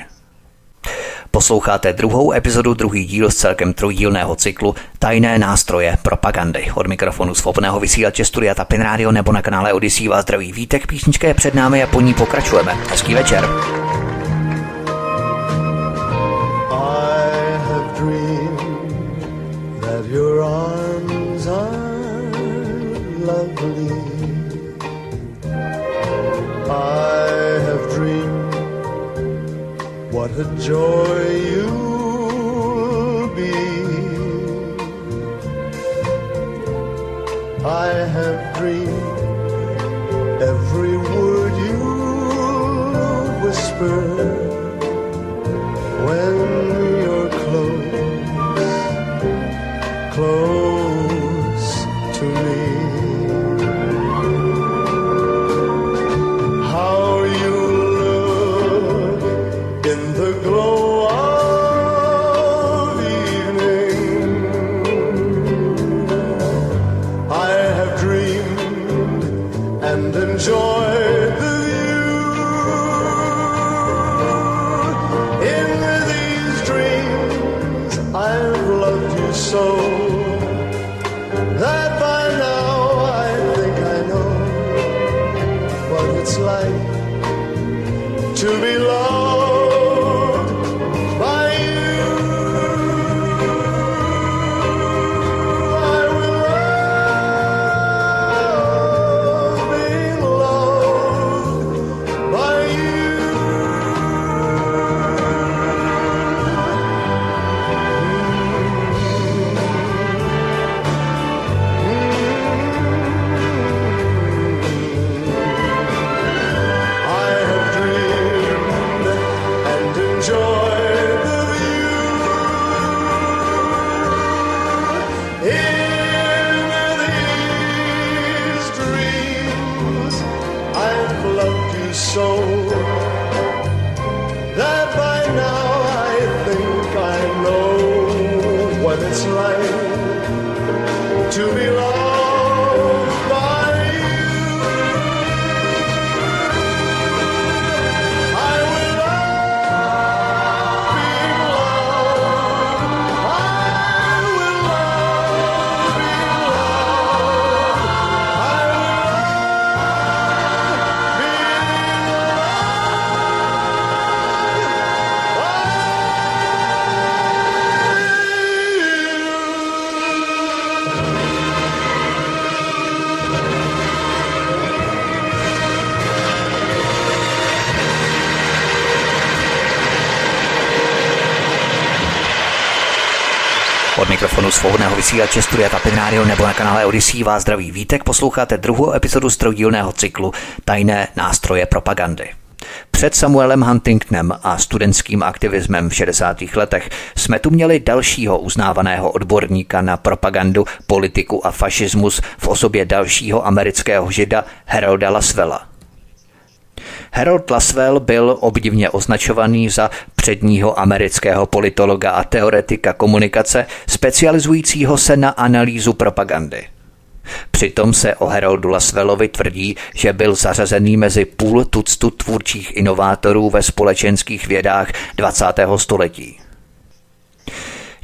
Posloucháte druhou epizodu, druhý díl z celkem trojdílného cyklu Tajné nástroje propagandy. Od mikrofonu svobodného vysílače Studia Tapin Radio nebo na kanále Odisí vás zdraví vítek, písnička je před námi a po ní pokračujeme. Hezký večer. Your arms are lovely. I have dreamed what a joy you'll be. I have dreamed every word you whisper close. Mikrofonu svobodného vysílače Studia Tapin Radio nebo na kanále Odisí vás zdraví vítek. Posloucháte druhou epizodu z trojdílného cyklu Tajné nástroje propagandy. Před Samuelem Huntingtonem a studentským aktivismem v 60. letech jsme tu měli dalšího uznávaného odborníka na propagandu, politiku a fašismus v osobě dalšího amerického žida Harolda Laswella. Harold Laswell byl obdivně označovaný za předního amerického politologa a teoretika komunikace specializujícího se na analýzu propagandy. Přitom se o Heroldu Laswellovi tvrdí, že byl zařazený mezi půl tuctu tvůrčích inovátorů ve společenských vědách 20. století.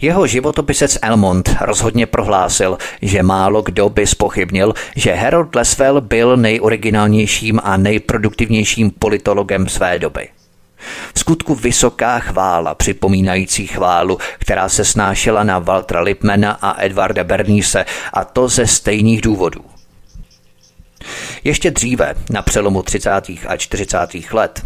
Jeho životopisec Elmont rozhodně prohlásil, že málo kdo by spochybnil, že Harold Leswell byl nejoriginálnějším a nejproduktivnějším politologem své doby. V skutku vysoká chvála, připomínající chválu, která se snášela na Waltra Lipmana a Edvarda Bernise, a to ze stejných důvodů. Ještě dříve, na přelomu 30. a 40. let,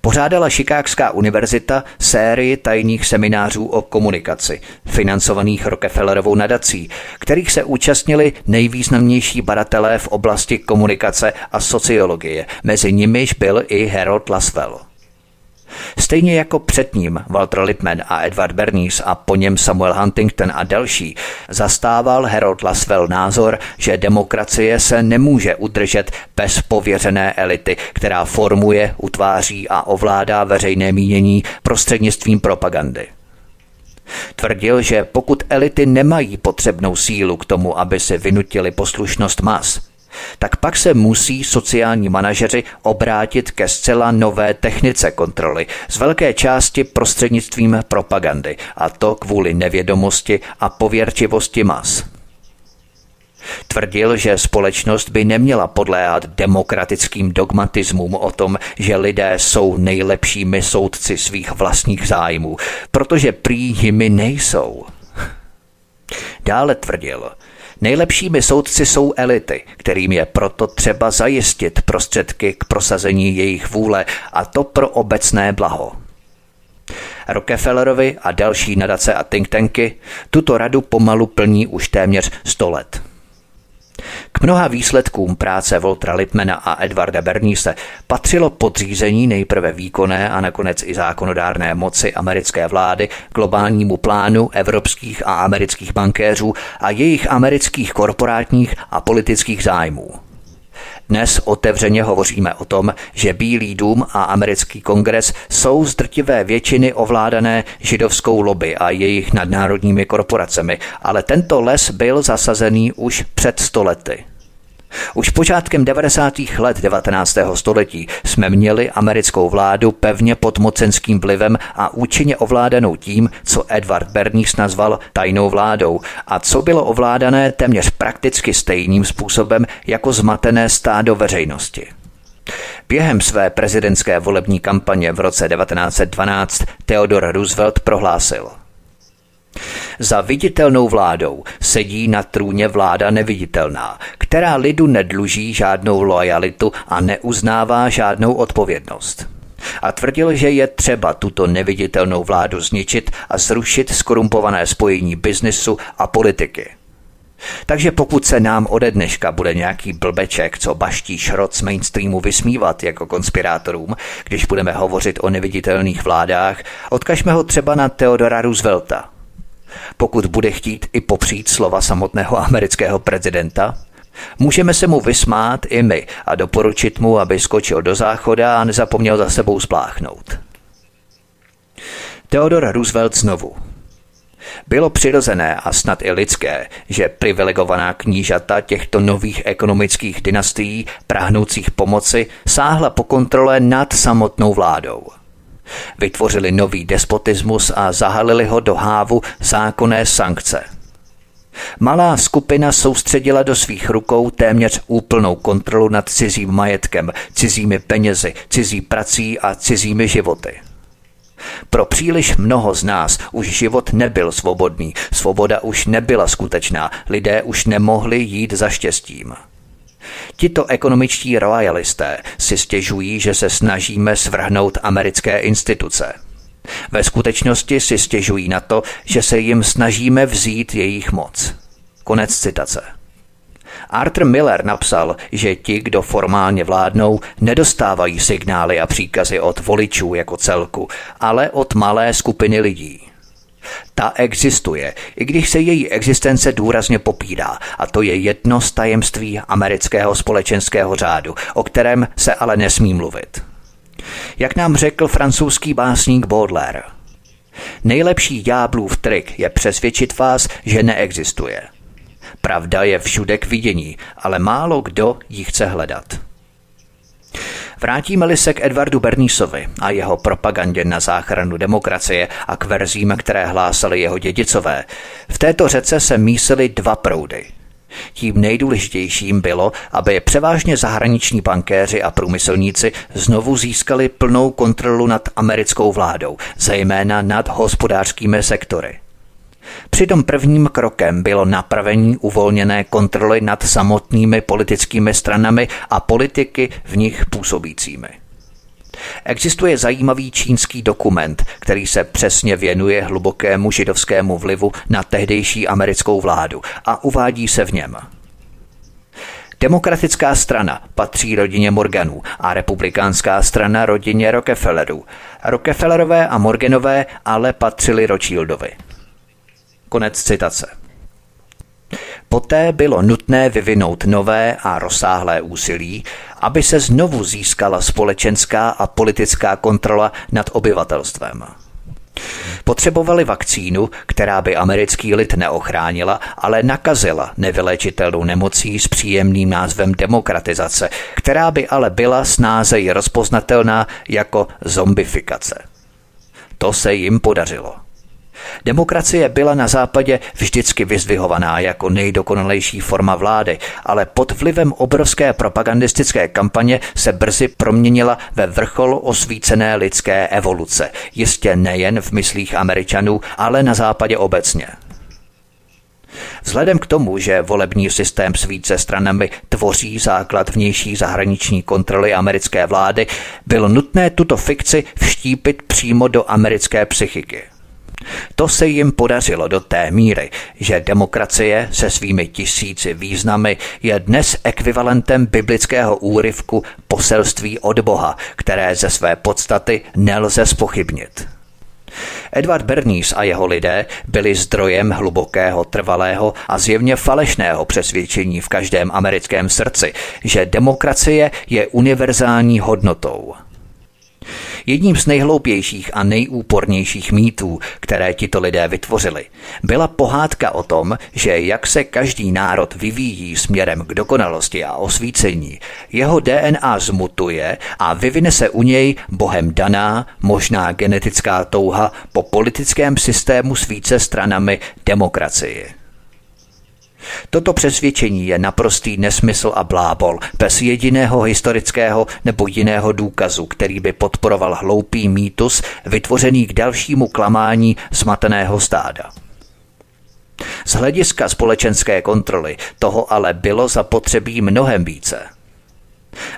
Pořádala Chicagská univerzita sérii tajných seminářů o komunikaci, financovaných Rockefellerovou nadací, kterých se účastnili nejvýznamnější badatelé v oblasti komunikace a sociologie, mezi nimiž byl i Harold Laswell. Stejně jako před ním Walter Lippmann a Edward Bernays a po něm Samuel Huntington a další, zastával Harold Laswell názor, že demokracie se nemůže udržet bez pověřené elity, která formuje, utváří a ovládá veřejné mínění prostřednictvím propagandy. Tvrdil, že pokud elity nemají potřebnou sílu k tomu, aby si vynutili poslušnost mas, tak pak se musí sociální manažeři obrátit ke zcela nové technice kontroly, z velké části prostřednictvím propagandy, a to kvůli nevědomosti a pověrčivosti mas. Tvrdil, že společnost by neměla podléhat demokratickým dogmatismům o tom, že lidé jsou nejlepšími soudci svých vlastních zájmů, protože prý jimi nejsou. *laughs* Dále tvrdil, Nejlepšími soudci jsou elity, kterým je proto třeba zajistit prostředky k prosazení jejich vůle a to pro obecné blaho. Rockefellerovi a další nadace a think tanky tuto radu pomalu plní už téměř 100 let. K mnoha výsledkům práce Voltra Lipmana a Edvarda Bernise patřilo podřízení nejprve výkonné a nakonec i zákonodárné moci americké vlády globálnímu plánu evropských a amerických bankéřů a jejich amerických korporátních a politických zájmů. Dnes otevřeně hovoříme o tom, že Bílý dům a americký kongres jsou z drtivé většiny ovládané židovskou lobby a jejich nadnárodními korporacemi, ale tento les byl zasazený už před stolety. Už počátkem 90. let 19. století jsme měli americkou vládu pevně pod mocenským vlivem a účinně ovládanou tím, co Edward Bernays nazval tajnou vládou a co bylo ovládané téměř prakticky stejným způsobem jako zmatené stádo veřejnosti. Během své prezidentské volební kampaně v roce 1912 Theodore Roosevelt prohlásil – za viditelnou vládou sedí na trůně vláda neviditelná, která lidu nedluží žádnou lojalitu a neuznává žádnou odpovědnost. A tvrdil, že je třeba tuto neviditelnou vládu zničit a zrušit skorumpované spojení biznesu a politiky. Takže pokud se nám ode dneška bude nějaký blbeček, co baští šrot z mainstreamu vysmívat jako konspirátorům, když budeme hovořit o neviditelných vládách, odkažme ho třeba na Theodora Roosevelta – pokud bude chtít i popřít slova samotného amerického prezidenta, můžeme se mu vysmát i my a doporučit mu, aby skočil do záchoda a nezapomněl za sebou spláchnout. Theodor Roosevelt znovu. Bylo přirozené a snad i lidské, že privilegovaná knížata těchto nových ekonomických dynastií, prahnoucích pomoci, sáhla po kontrole nad samotnou vládou – Vytvořili nový despotismus a zahalili ho do hávu zákonné sankce. Malá skupina soustředila do svých rukou téměř úplnou kontrolu nad cizím majetkem, cizími penězi, cizí prací a cizími životy. Pro příliš mnoho z nás už život nebyl svobodný, svoboda už nebyla skutečná, lidé už nemohli jít za štěstím. Tito ekonomičtí royalisté si stěžují, že se snažíme svrhnout americké instituce. Ve skutečnosti si stěžují na to, že se jim snažíme vzít jejich moc. Konec citace. Arthur Miller napsal, že ti, kdo formálně vládnou, nedostávají signály a příkazy od voličů jako celku, ale od malé skupiny lidí. Ta existuje, i když se její existence důrazně popírá, a to je jedno z tajemství amerického společenského řádu, o kterém se ale nesmí mluvit. Jak nám řekl francouzský básník Baudelaire, nejlepší ďáblův trik je přesvědčit vás, že neexistuje. Pravda je všude k vidění, ale málo kdo ji chce hledat. Vrátíme-li se k Edvardu Bernísovi a jeho propagandě na záchranu demokracie a k verzím, které hlásali jeho dědicové, v této řece se mísily dva proudy. Tím nejdůležitějším bylo, aby převážně zahraniční bankéři a průmyslníci znovu získali plnou kontrolu nad americkou vládou, zejména nad hospodářskými sektory. Přitom prvním krokem bylo napravení uvolněné kontroly nad samotnými politickými stranami a politiky v nich působícími. Existuje zajímavý čínský dokument, který se přesně věnuje hlubokému židovskému vlivu na tehdejší americkou vládu a uvádí se v něm. Demokratická strana patří rodině Morganů a republikánská strana rodině Rockefellerů. Rockefellerové a Morganové ale patřili Rothschildovi. Konec citace. Poté bylo nutné vyvinout nové a rozsáhlé úsilí, aby se znovu získala společenská a politická kontrola nad obyvatelstvem. Potřebovali vakcínu, která by americký lid neochránila, ale nakazila nevylečitelnou nemocí s příjemným názvem demokratizace, která by ale byla snáze rozpoznatelná jako zombifikace. To se jim podařilo. Demokracie byla na západě vždycky vyzdvihovaná jako nejdokonalejší forma vlády, ale pod vlivem obrovské propagandistické kampaně se brzy proměnila ve vrchol osvícené lidské evoluce, jistě nejen v myslích Američanů, ale na západě obecně. Vzhledem k tomu, že volební systém s více stranami tvoří základ vnější zahraniční kontroly americké vlády, bylo nutné tuto fikci vštípit přímo do americké psychiky. To se jim podařilo do té míry, že demokracie se svými tisíci významy je dnes ekvivalentem biblického úryvku poselství od Boha, které ze své podstaty nelze spochybnit. Edward Bernice a jeho lidé byli zdrojem hlubokého, trvalého a zjevně falešného přesvědčení v každém americkém srdci, že demokracie je univerzální hodnotou – Jedním z nejhloupějších a nejúpornějších mýtů, které tito lidé vytvořili, byla pohádka o tom, že jak se každý národ vyvíjí směrem k dokonalosti a osvícení, jeho DNA zmutuje a vyvine se u něj bohem daná, možná genetická touha po politickém systému s více stranami demokracie. Toto přesvědčení je naprostý nesmysl a blábol, bez jediného historického nebo jiného důkazu, který by podporoval hloupý mýtus vytvořený k dalšímu klamání zmateného stáda. Z hlediska společenské kontroly toho ale bylo zapotřebí mnohem více –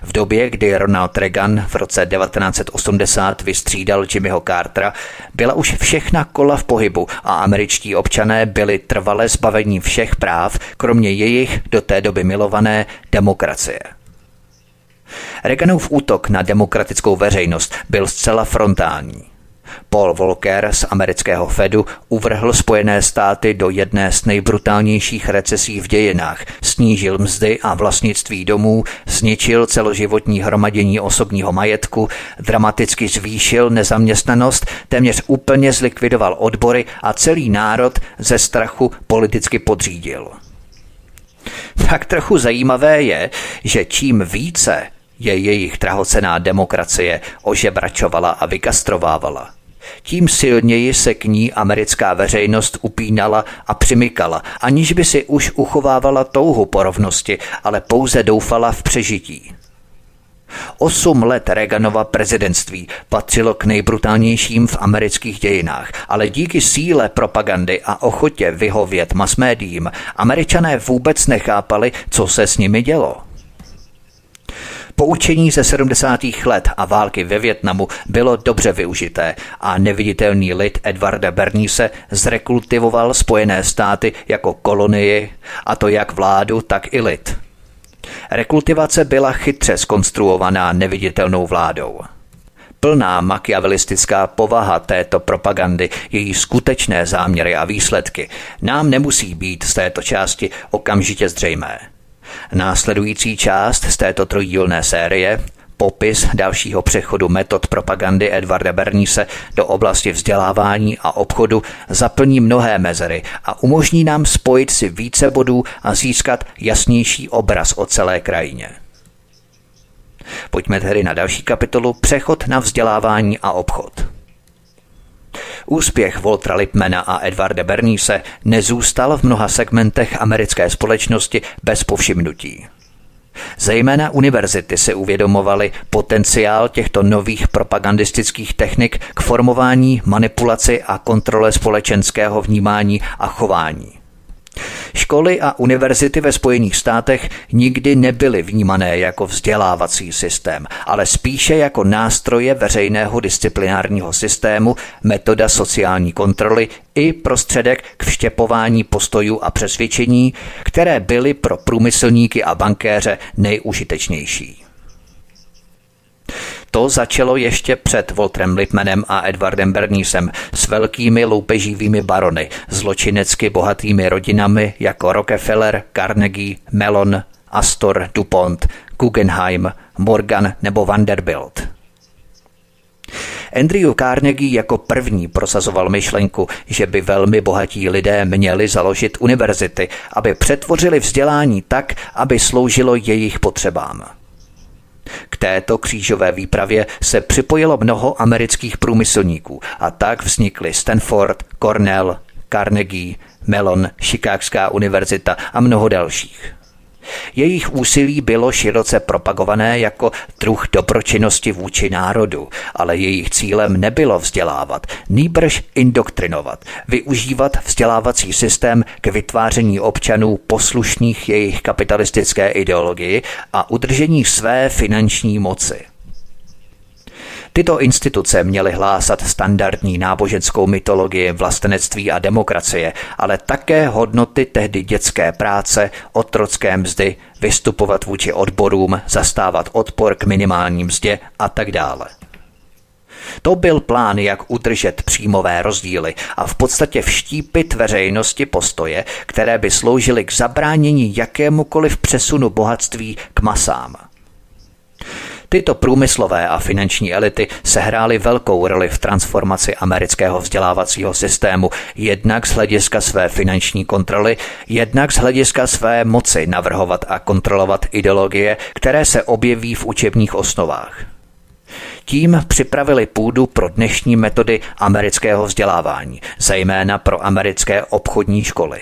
v době, kdy Ronald Reagan v roce 1980 vystřídal Jimmyho Cartera, byla už všechna kola v pohybu a američtí občané byli trvale zbavení všech práv, kromě jejich do té doby milované demokracie. Reaganův útok na demokratickou veřejnost byl zcela frontální. Paul Volcker z amerického Fedu uvrhl Spojené státy do jedné z nejbrutálnějších recesí v dějinách, snížil mzdy a vlastnictví domů, zničil celoživotní hromadění osobního majetku, dramaticky zvýšil nezaměstnanost, téměř úplně zlikvidoval odbory a celý národ ze strachu politicky podřídil. Tak trochu zajímavé je, že čím více je jejich drahocená demokracie ožebračovala a vykastrovávala – tím silněji se k ní americká veřejnost upínala a přimykala, aniž by si už uchovávala touhu po rovnosti, ale pouze doufala v přežití. Osm let Reaganova prezidentství patřilo k nejbrutálnějším v amerických dějinách, ale díky síle propagandy a ochotě vyhovět masmédiím američané vůbec nechápali, co se s nimi dělo. Poučení ze 70. let a války ve Větnamu bylo dobře využité a neviditelný lid Edvarda Bernise zrekultivoval Spojené státy jako kolonii, a to jak vládu, tak i lid. Rekultivace byla chytře skonstruovaná neviditelnou vládou. Plná makiavelistická povaha této propagandy, její skutečné záměry a výsledky nám nemusí být z této části okamžitě zřejmé. Následující část z této trojdílné série popis dalšího přechodu metod propagandy Edvarda Bernise do oblasti vzdělávání a obchodu zaplní mnohé mezery a umožní nám spojit si více bodů a získat jasnější obraz o celé krajině. Pojďme tedy na další kapitolu Přechod na vzdělávání a obchod. Úspěch Voltra Lipmana a Edvarda Bernise nezůstal v mnoha segmentech americké společnosti bez povšimnutí. Zejména univerzity si uvědomovaly potenciál těchto nových propagandistických technik k formování, manipulaci a kontrole společenského vnímání a chování. Školy a univerzity ve Spojených státech nikdy nebyly vnímané jako vzdělávací systém, ale spíše jako nástroje veřejného disciplinárního systému, metoda sociální kontroly i prostředek k vštěpování postojů a přesvědčení, které byly pro průmyslníky a bankéře nejužitečnější. To začalo ještě před Voltrem Lipmanem a Edwardem Bernísem s velkými loupeživými barony, zločinecky bohatými rodinami jako Rockefeller, Carnegie, Mellon, Astor, DuPont, Guggenheim, Morgan nebo Vanderbilt. Andrew Carnegie jako první prosazoval myšlenku, že by velmi bohatí lidé měli založit univerzity, aby přetvořili vzdělání tak, aby sloužilo jejich potřebám. K této křížové výpravě se připojilo mnoho amerických průmyslníků a tak vznikly Stanford, Cornell, Carnegie, Mellon, Chicagská univerzita a mnoho dalších. Jejich úsilí bylo široce propagované jako druh dobročinnosti vůči národu, ale jejich cílem nebylo vzdělávat, nýbrž indoktrinovat, využívat vzdělávací systém k vytváření občanů poslušných jejich kapitalistické ideologii a udržení své finanční moci. Tyto instituce měly hlásat standardní náboženskou mytologii vlastenectví a demokracie, ale také hodnoty tehdy dětské práce, otrocké mzdy, vystupovat vůči odborům, zastávat odpor k minimální mzdě a tak dále. To byl plán, jak udržet příjmové rozdíly a v podstatě vštípit veřejnosti postoje, které by sloužily k zabránění jakémukoliv přesunu bohatství k masám. Tyto průmyslové a finanční elity sehrály velkou roli v transformaci amerického vzdělávacího systému, jednak z hlediska své finanční kontroly, jednak z hlediska své moci navrhovat a kontrolovat ideologie, které se objeví v učebních osnovách. Tím připravili půdu pro dnešní metody amerického vzdělávání, zejména pro americké obchodní školy.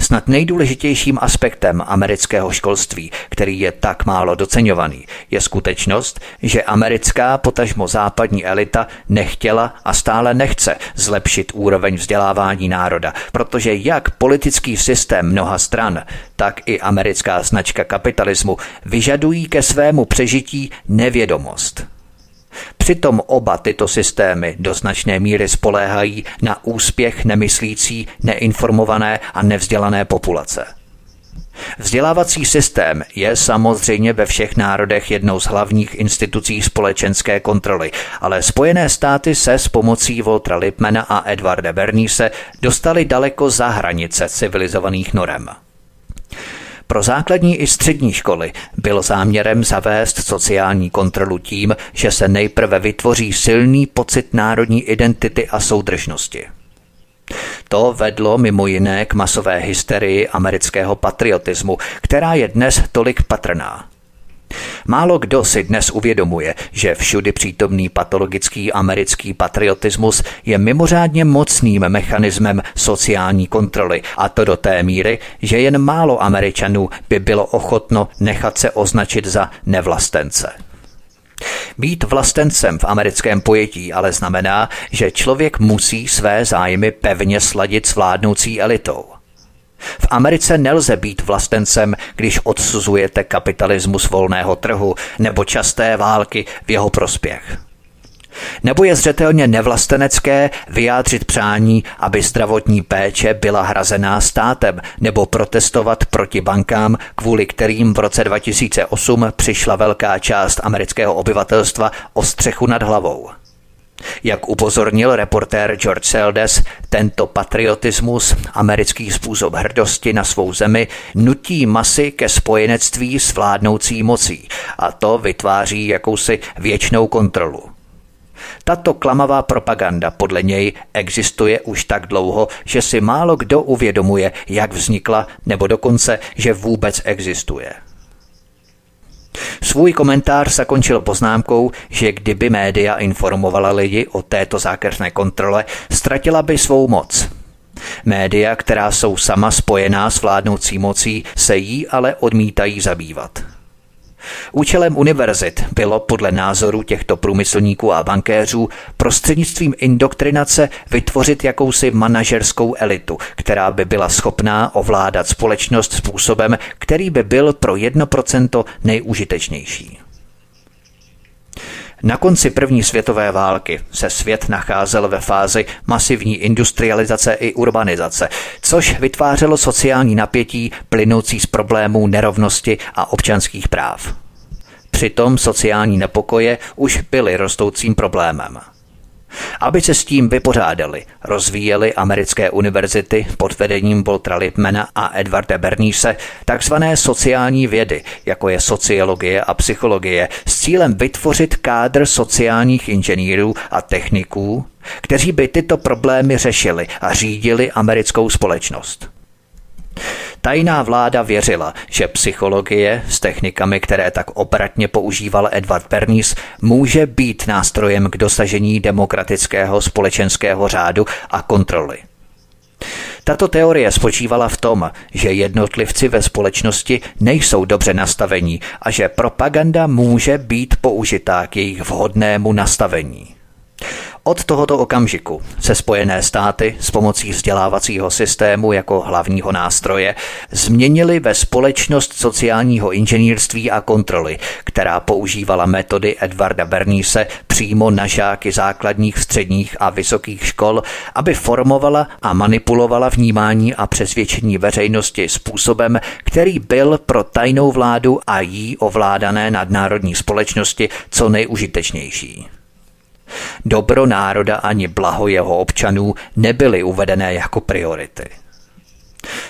Snad nejdůležitějším aspektem amerického školství, který je tak málo doceňovaný, je skutečnost, že americká potažmo západní elita nechtěla a stále nechce zlepšit úroveň vzdělávání národa, protože jak politický systém mnoha stran, tak i americká značka kapitalismu vyžadují ke svému přežití nevědomost. Přitom oba tyto systémy do značné míry spoléhají na úspěch nemyslící, neinformované a nevzdělané populace. Vzdělávací systém je samozřejmě ve všech národech jednou z hlavních institucí společenské kontroly, ale Spojené státy se s pomocí Voltra Lipmana a Edwarda Bernise dostali daleko za hranice civilizovaných norem. Pro základní i střední školy byl záměrem zavést sociální kontrolu tím, že se nejprve vytvoří silný pocit národní identity a soudržnosti. To vedlo mimo jiné k masové hysterii amerického patriotismu, která je dnes tolik patrná. Málo kdo si dnes uvědomuje, že všudy přítomný patologický americký patriotismus je mimořádně mocným mechanismem sociální kontroly a to do té míry, že jen málo Američanů by bylo ochotno nechat se označit za nevlastence. Být vlastencem v americkém pojetí ale znamená, že člověk musí své zájmy pevně sladit s vládnoucí elitou – V Americe nelze být vlastencem, když odsuzujete kapitalismus volného trhu nebo časté války v jeho prospěch. Nebo je zřetelně nevlastenecké vyjádřit přání, aby zdravotní péče byla hrazená státem, nebo protestovat proti bankám, kvůli kterým v roce 2008 přišla velká část amerického obyvatelstva o střechu nad hlavou. Jak upozornil reportér George Seldes, tento patriotismus, americký způsob hrdosti na svou zemi, nutí masy ke spojenectví s vládnoucí mocí a to vytváří jakousi věčnou kontrolu. Tato klamavá propaganda podle něj existuje už tak dlouho, že si málo kdo uvědomuje, jak vznikla, nebo dokonce, že vůbec existuje. Svůj komentář zakončil poznámkou, že kdyby média informovala lidi o této zákeřné kontrole, ztratila by svou moc. Média, která jsou sama spojená s vládnoucí mocí, se jí ale odmítají zabývat. Účelem univerzit bylo podle názoru těchto průmyslníků a bankéřů prostřednictvím indoktrinace vytvořit jakousi manažerskou elitu, která by byla schopná ovládat společnost způsobem, který by byl pro 1% nejúžitečnější. Na konci první světové války se svět nacházel ve fázi masivní industrializace i urbanizace, což vytvářelo sociální napětí plynoucí z problémů nerovnosti a občanských práv. Přitom sociální nepokoje už byly rostoucím problémem. Aby se s tím vypořádali, rozvíjely americké univerzity pod vedením Voltra Lipmana a Edwarda Bernise takzvané sociální vědy, jako je sociologie a psychologie, s cílem vytvořit kádr sociálních inženýrů a techniků, kteří by tyto problémy řešili a řídili americkou společnost. Tajná vláda věřila, že psychologie s technikami, které tak opratně používal Edward Pernis, může být nástrojem k dosažení demokratického společenského řádu a kontroly. Tato teorie spočívala v tom, že jednotlivci ve společnosti nejsou dobře nastavení a že propaganda může být použitá k jejich vhodnému nastavení. Od tohoto okamžiku se Spojené státy s pomocí vzdělávacího systému jako hlavního nástroje změnily ve společnost sociálního inženýrství a kontroly, která používala metody Edvarda Bernise přímo na žáky základních, středních a vysokých škol, aby formovala a manipulovala vnímání a přesvědčení veřejnosti způsobem, který byl pro tajnou vládu a jí ovládané nadnárodní společnosti co nejužitečnější. Dobro národa ani blaho jeho občanů nebyly uvedené jako priority.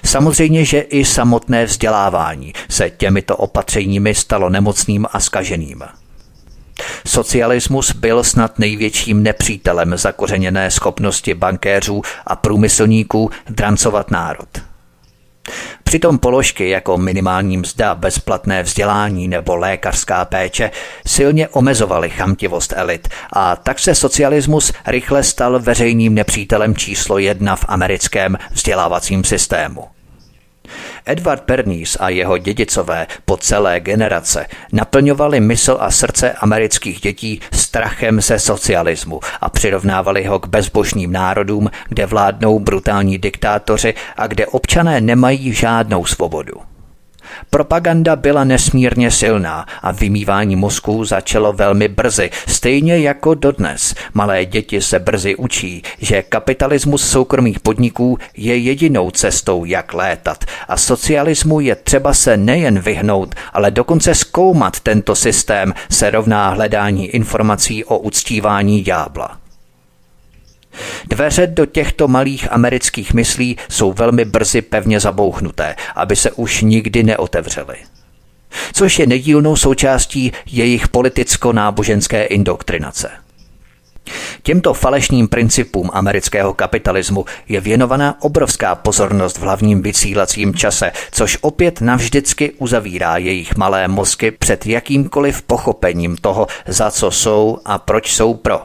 Samozřejmě, že i samotné vzdělávání se těmito opatřeními stalo nemocným a skaženým. Socialismus byl snad největším nepřítelem zakořeněné schopnosti bankéřů a průmyslníků drancovat národ. Přitom položky jako minimální mzda, bezplatné vzdělání nebo lékařská péče silně omezovaly chamtivost elit a tak se socialismus rychle stal veřejným nepřítelem číslo jedna v americkém vzdělávacím systému. Edward Pernice a jeho dědicové po celé generace naplňovali mysl a srdce amerických dětí strachem ze socialismu a přirovnávali ho k bezbožným národům, kde vládnou brutální diktátoři a kde občané nemají žádnou svobodu. Propaganda byla nesmírně silná a vymývání mozků začalo velmi brzy, stejně jako dodnes. Malé děti se brzy učí, že kapitalismus soukromých podniků je jedinou cestou, jak létat a socialismu je třeba se nejen vyhnout, ale dokonce zkoumat tento systém se rovná hledání informací o uctívání ďábla. Dveře do těchto malých amerických myslí jsou velmi brzy pevně zabouchnuté, aby se už nikdy neotevřely. Což je nedílnou součástí jejich politicko-náboženské indoktrinace. Těmto falešným principům amerického kapitalismu je věnovaná obrovská pozornost v hlavním vysílacím čase, což opět navždycky uzavírá jejich malé mozky před jakýmkoliv pochopením toho, za co jsou a proč jsou pro.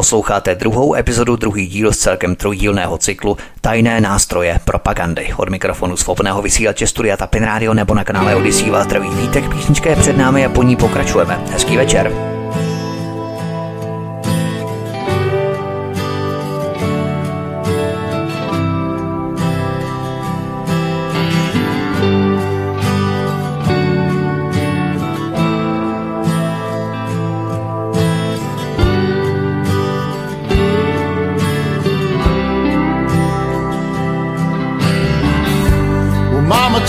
Posloucháte druhou epizodu, druhý díl z celkem trojdílného cyklu Tajné nástroje propagandy. Od mikrofonu svobodného vysílače Studia Tapin Radio nebo na kanále Odisí vás zdraví vítek, písnička je před námi a po ní pokračujeme. Hezký večer.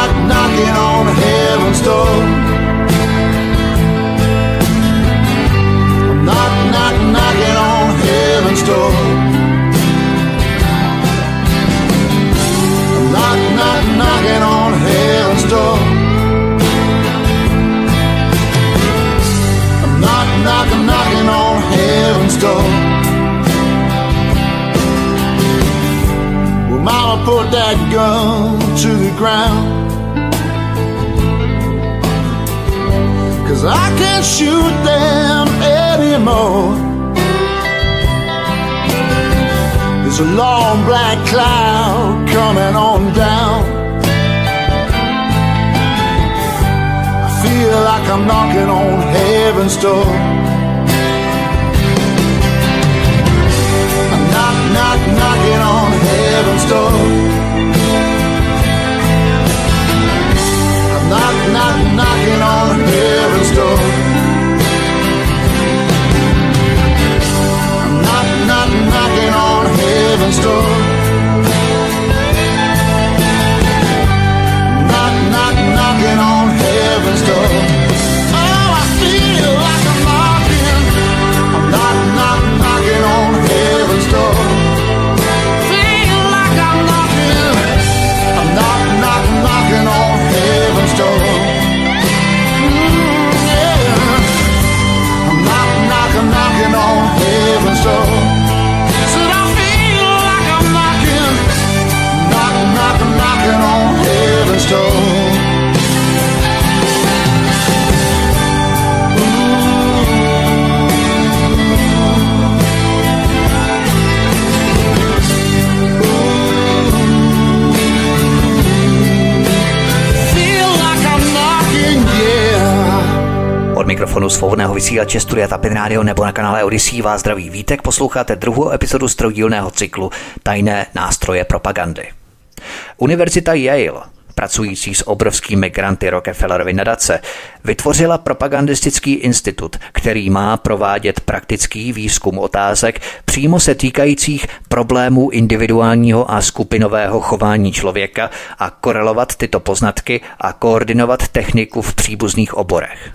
knock, knocking on heaven's door. Knock, knock, knocking on heaven's door. Knock, knock, knocking on heaven's door. Knock, knock, knocking on heaven's door. Well, Mama put that gun to the ground. Cause I can't shoot them anymore. There's a long black cloud coming on down. I feel like I'm knocking on heaven's door. I'm knock, knock, knocking on heaven's door. Knock, knock, knocking on strong heaven's door. Feel like I'm knocking, yeah. Od mikrofonu svobodného vysílače Studia Tapin Radio nebo na kanále Odyssey vás zdraví Vítek, posloucháte druhou epizodu z trojdílného cyklu Tajné nástroje propagandy. Univerzita Yale pracující s obrovskými granty Rockefellerovy nadace, vytvořila propagandistický institut, který má provádět praktický výzkum otázek přímo se týkajících problémů individuálního a skupinového chování člověka a korelovat tyto poznatky a koordinovat techniku v příbuzných oborech.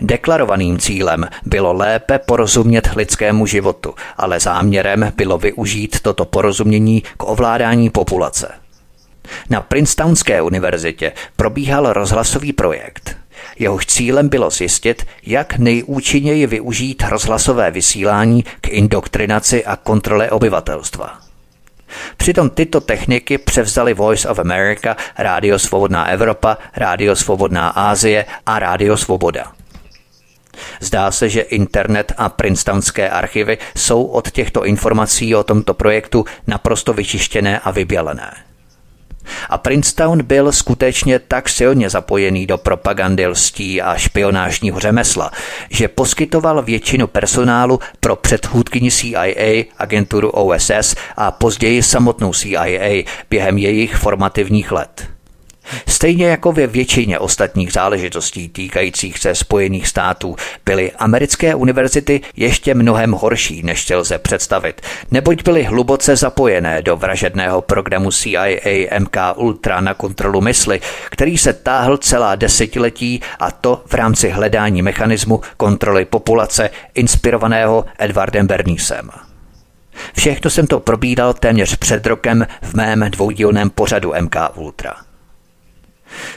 Deklarovaným cílem bylo lépe porozumět lidskému životu, ale záměrem bylo využít toto porozumění k ovládání populace. Na Princetonské univerzitě probíhal rozhlasový projekt. Jehož cílem bylo zjistit, jak nejúčinněji využít rozhlasové vysílání k indoktrinaci a kontrole obyvatelstva. Přitom tyto techniky převzali Voice of America, Rádio Svobodná Evropa, Rádio Svobodná Ázie a Rádio Svoboda. Zdá se, že internet a princetonské archivy jsou od těchto informací o tomto projektu naprosto vyčištěné a vybělené. A Princeton byl skutečně tak silně zapojený do propagandy lstí a špionážního řemesla, že poskytoval většinu personálu pro předchůdkyni CIA, agenturu OSS a později samotnou CIA během jejich formativních let. Stejně jako ve většině ostatních záležitostí týkajících se Spojených států byly americké univerzity ještě mnohem horší, než se lze představit, neboť byly hluboce zapojené do vražedného programu CIA MK Ultra na kontrolu mysli, který se táhl celá desetiletí a to v rámci hledání mechanismu kontroly populace inspirovaného Edwardem Bernisem. Všechno jsem to probídal téměř před rokem v mém dvoudílném pořadu MK Ultra.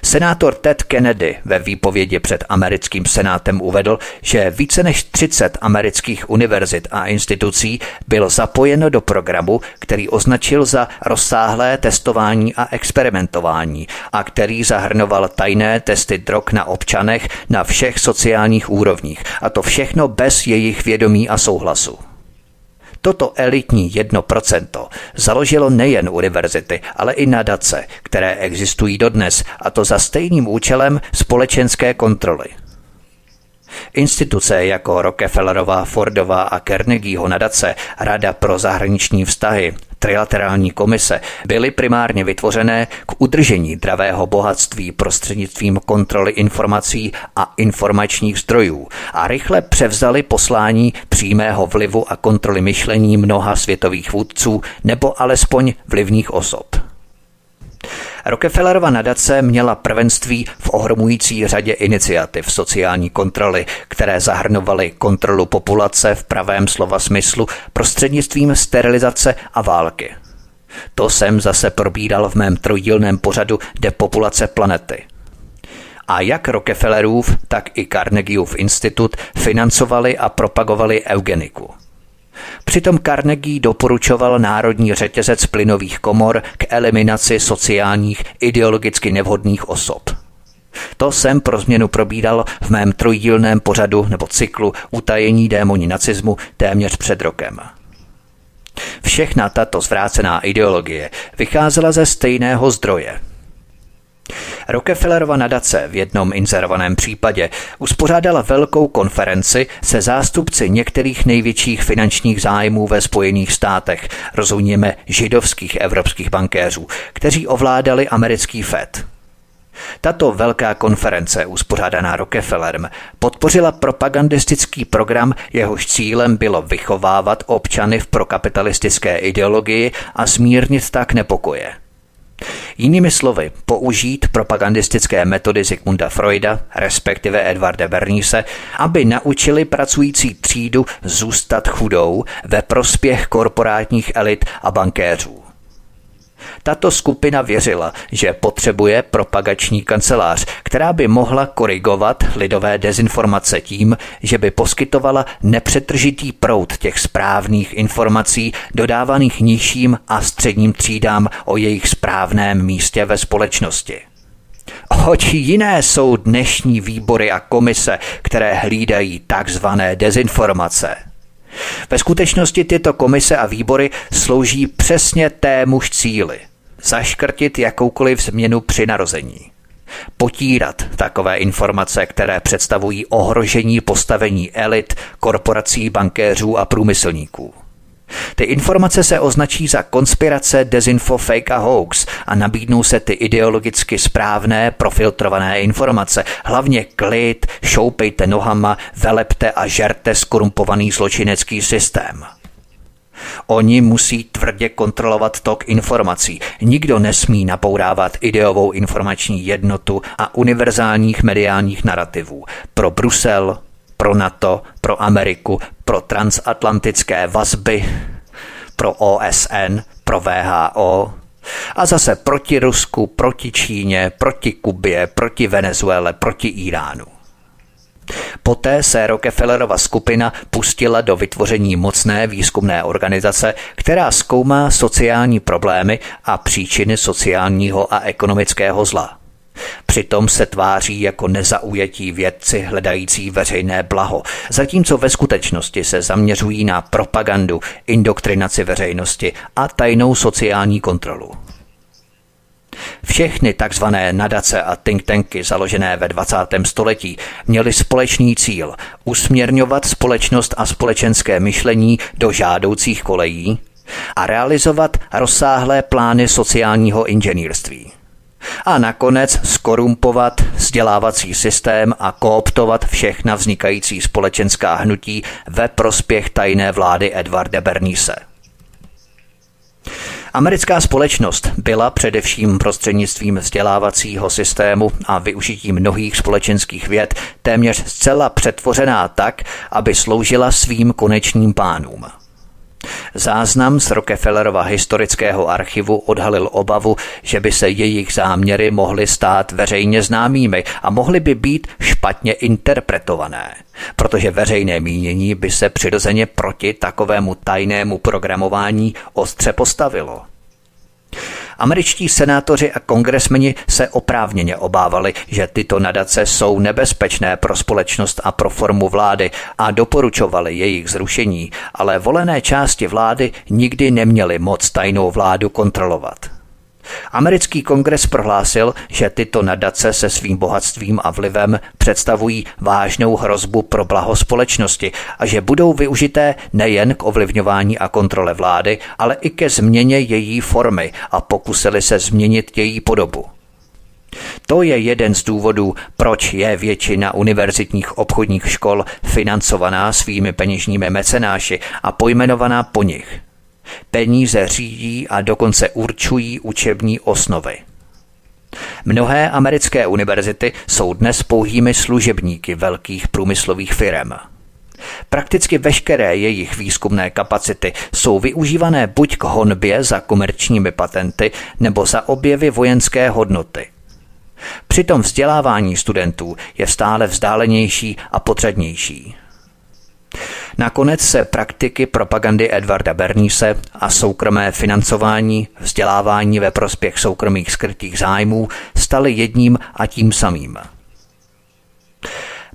Senátor Ted Kennedy ve výpovědi před americkým senátem uvedl, že více než 30 amerických univerzit a institucí bylo zapojeno do programu, který označil za rozsáhlé testování a experimentování a který zahrnoval tajné testy drog na občanech na všech sociálních úrovních a to všechno bez jejich vědomí a souhlasu. Toto elitní 1% založilo nejen univerzity, ale i nadace, které existují dodnes, a to za stejným účelem společenské kontroly. Instituce jako Rockefellerova, Fordova a Carnegieho nadace, Rada pro zahraniční vztahy, trilaterální komise byly primárně vytvořené k udržení dravého bohatství prostřednictvím kontroly informací a informačních zdrojů a rychle převzali poslání přímého vlivu a kontroly myšlení mnoha světových vůdců nebo alespoň vlivných osob. Rockefellerova nadace měla prvenství v ohromující řadě iniciativ sociální kontroly, které zahrnovaly kontrolu populace v pravém slova smyslu prostřednictvím sterilizace a války. To jsem zase probíral v mém trojdílném pořadu Depopulace planety. A jak Rockefellerův, tak i Carnegieův institut financovali a propagovali eugeniku – Přitom Carnegie doporučoval národní řetězec plynových komor k eliminaci sociálních, ideologicky nevhodných osob. To jsem pro změnu probídal v mém trojdílném pořadu nebo cyklu Utajení démoni nacismu téměř před rokem. Všechna tato zvrácená ideologie vycházela ze stejného zdroje – Rockefellerova nadace v jednom inzerovaném případě uspořádala velkou konferenci se zástupci některých největších finančních zájmů ve Spojených státech, rozumíme židovských evropských bankéřů, kteří ovládali americký FED. Tato velká konference, uspořádaná Rockefellerem, podpořila propagandistický program, jehož cílem bylo vychovávat občany v prokapitalistické ideologii a zmírnit tak nepokoje. Jinými slovy, použít propagandistické metody Sigmunda Freuda, respektive Edvarda Bernise, aby naučili pracující třídu zůstat chudou ve prospěch korporátních elit a bankéřů. Tato skupina věřila, že potřebuje propagační kancelář, která by mohla korigovat lidové dezinformace tím, že by poskytovala nepřetržitý proud těch správných informací dodávaných nižším a středním třídám o jejich správném místě ve společnosti. Oč jiné jsou dnešní výbory a komise, které hlídají takzvané dezinformace – ve skutečnosti tyto komise a výbory slouží přesně témuž cíli. Zaškrtit jakoukoliv změnu při narození. Potírat takové informace, které představují ohrožení postavení elit, korporací, bankéřů a průmyslníků. Ty informace se označí za konspirace, dezinfo, fake a hoax a nabídnou se ty ideologicky správné, profiltrované informace. Hlavně klid, šoupejte nohama, velepte a žerte skorumpovaný zločinecký systém. Oni musí tvrdě kontrolovat tok informací. Nikdo nesmí napourávat ideovou informační jednotu a univerzálních mediálních narrativů. Pro Brusel, pro NATO, pro Ameriku, pro transatlantické vazby, pro OSN, pro VHO, a zase proti Rusku, proti Číně, proti Kubě, proti Venezuele, proti Iránu. Poté se Rockefellerova skupina pustila do vytvoření mocné výzkumné organizace, která zkoumá sociální problémy a příčiny sociálního a ekonomického zla. Přitom se tváří jako nezaujatí vědci hledající veřejné blaho, zatímco ve skutečnosti se zaměřují na propagandu, indoktrinaci veřejnosti a tajnou sociální kontrolu. Všechny takzvané nadace a think tanky založené ve 20. století měly společný cíl usměrňovat společnost a společenské myšlení do žádoucích kolejí a realizovat rozsáhlé plány sociálního inženýrství a nakonec skorumpovat vzdělávací systém a kooptovat všechna vznikající společenská hnutí ve prospěch tajné vlády Edvarda Bernise. Americká společnost byla především prostřednictvím vzdělávacího systému a využitím mnohých společenských věd téměř zcela přetvořená tak, aby sloužila svým konečným pánům – Záznam z Rockefellerova historického archivu odhalil obavu, že by se jejich záměry mohly stát veřejně známými a mohly by být špatně interpretované, protože veřejné mínění by se přirozeně proti takovému tajnému programování ostře postavilo. Američtí senátoři a kongresmeni se oprávněně obávali, že tyto nadace jsou nebezpečné pro společnost a pro formu vlády a doporučovali jejich zrušení, ale volené části vlády nikdy neměly moc tajnou vládu kontrolovat. Americký kongres prohlásil, že tyto nadace se svým bohatstvím a vlivem představují vážnou hrozbu pro blaho společnosti a že budou využité nejen k ovlivňování a kontrole vlády, ale i ke změně její formy a pokusili se změnit její podobu. To je jeden z důvodů, proč je většina univerzitních obchodních škol financovaná svými peněžními mecenáši a pojmenovaná po nich – Peníze řídí a dokonce určují učební osnovy. Mnohé americké univerzity jsou dnes pouhými služebníky velkých průmyslových firm. Prakticky veškeré jejich výzkumné kapacity jsou využívané buď k honbě za komerčními patenty nebo za objevy vojenské hodnoty. Přitom vzdělávání studentů je stále vzdálenější a potřadnější. Nakonec se praktiky propagandy Edvarda Bernise a soukromé financování, vzdělávání ve prospěch soukromých skrytých zájmů staly jedním a tím samým.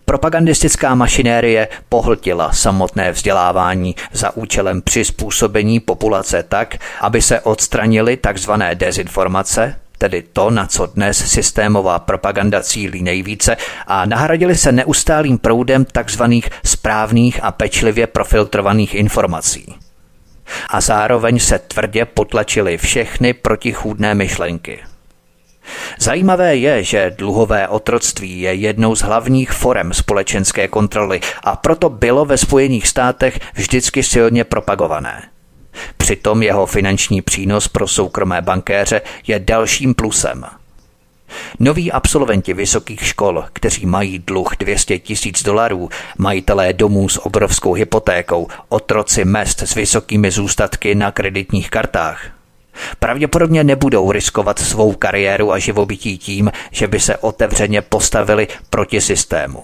Propagandistická mašinérie pohltila samotné vzdělávání za účelem přizpůsobení populace tak, aby se odstranily tzv. dezinformace, tedy to, na co dnes systémová propaganda cílí nejvíce, a nahradili se neustálým proudem takzvaných správných a pečlivě profiltrovaných informací. A zároveň se tvrdě potlačily všechny protichůdné myšlenky. Zajímavé je, že dluhové otroctví je jednou z hlavních forem společenské kontroly a proto bylo ve Spojených státech vždycky silně propagované. Přitom jeho finanční přínos pro soukromé bankéře je dalším plusem. Noví absolventi vysokých škol, kteří mají dluh 200 tisíc dolarů, majitelé domů s obrovskou hypotékou, otroci mest s vysokými zůstatky na kreditních kartách, Pravděpodobně nebudou riskovat svou kariéru a živobytí tím, že by se otevřeně postavili proti systému.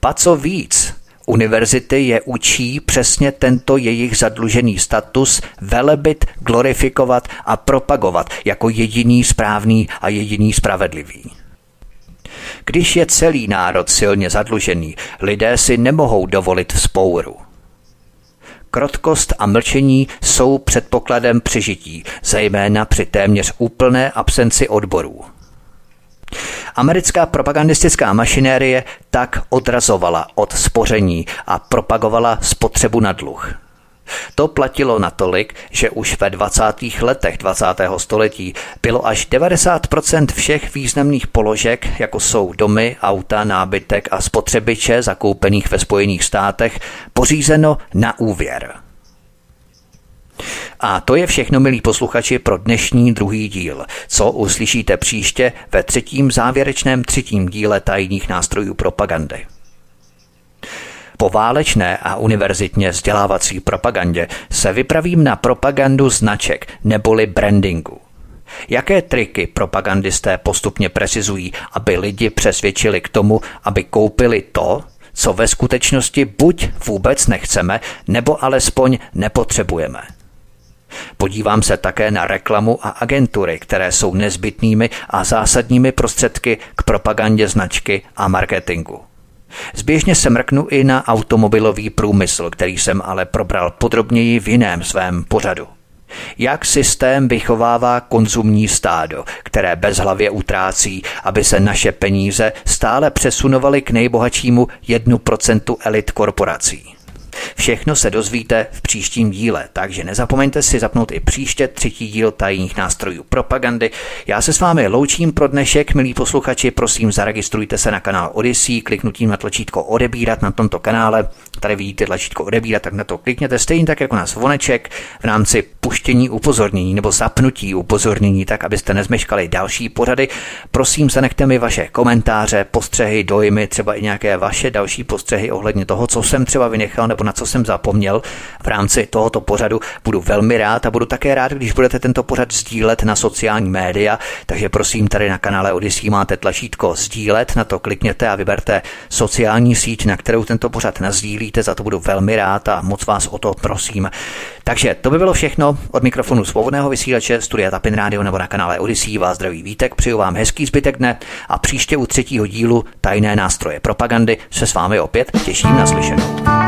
Pa co víc, Univerzity je učí přesně tento jejich zadlužený status velebit, glorifikovat a propagovat jako jediný správný a jediný spravedlivý. Když je celý národ silně zadlužený, lidé si nemohou dovolit vzpouru. Krotkost a mlčení jsou předpokladem přežití, zejména při téměř úplné absenci odborů. Americká propagandistická mašinérie tak odrazovala od spoření a propagovala spotřebu na dluh. To platilo natolik, že už ve 20. letech 20. století bylo až 90% všech významných položek, jako jsou domy, auta, nábytek a spotřebiče zakoupených ve Spojených státech, pořízeno na úvěr. A to je všechno, milí posluchači, pro dnešní druhý díl, co uslyšíte příště ve třetím závěrečném třetím díle tajných nástrojů propagandy. Po válečné a univerzitně vzdělávací propagandě se vypravím na propagandu značek neboli brandingu. Jaké triky propagandisté postupně precizují, aby lidi přesvědčili k tomu, aby koupili to, co ve skutečnosti buď vůbec nechceme, nebo alespoň nepotřebujeme. Podívám se také na reklamu a agentury, které jsou nezbytnými a zásadními prostředky k propagandě značky a marketingu. Zběžně se mrknu i na automobilový průmysl, který jsem ale probral podrobněji v jiném svém pořadu. Jak systém vychovává konzumní stádo, které bezhlavě utrácí, aby se naše peníze stále přesunovaly k nejbohatšímu 1% elit korporací. Všechno se dozvíte v příštím díle, takže nezapomeňte si zapnout i příště třetí díl tajných nástrojů propagandy. Já se s vámi loučím pro dnešek, milí posluchači, prosím zaregistrujte se na kanál Odyssey kliknutím na tlačítko odebírat na tomto kanále. Tady vidíte tlačítko odebírat, tak na to klikněte stejně tak jako na zvoneček v rámci puštění upozornění nebo zapnutí upozornění, tak abyste nezmeškali další pořady. Prosím, zanechte mi vaše komentáře, postřehy, dojmy, třeba i nějaké vaše další postřehy ohledně toho, co jsem třeba vynechal nebo na co jsem zapomněl v rámci tohoto pořadu, budu velmi rád a budu také rád, když budete tento pořad sdílet na sociální média, takže prosím, tady na kanále Odyssey máte tlačítko sdílet, na to klikněte a vyberte sociální síť, na kterou tento pořad nazdílíte, za to budu velmi rád a moc vás o to prosím. Takže to by bylo všechno od mikrofonu svobodného vysílače Studia Tapin Radio nebo na kanále Odyssey. Vás zdraví vítek, přeju vám hezký zbytek dne a příště u třetího dílu Tajné nástroje propagandy se s vámi opět těším na slyšenou.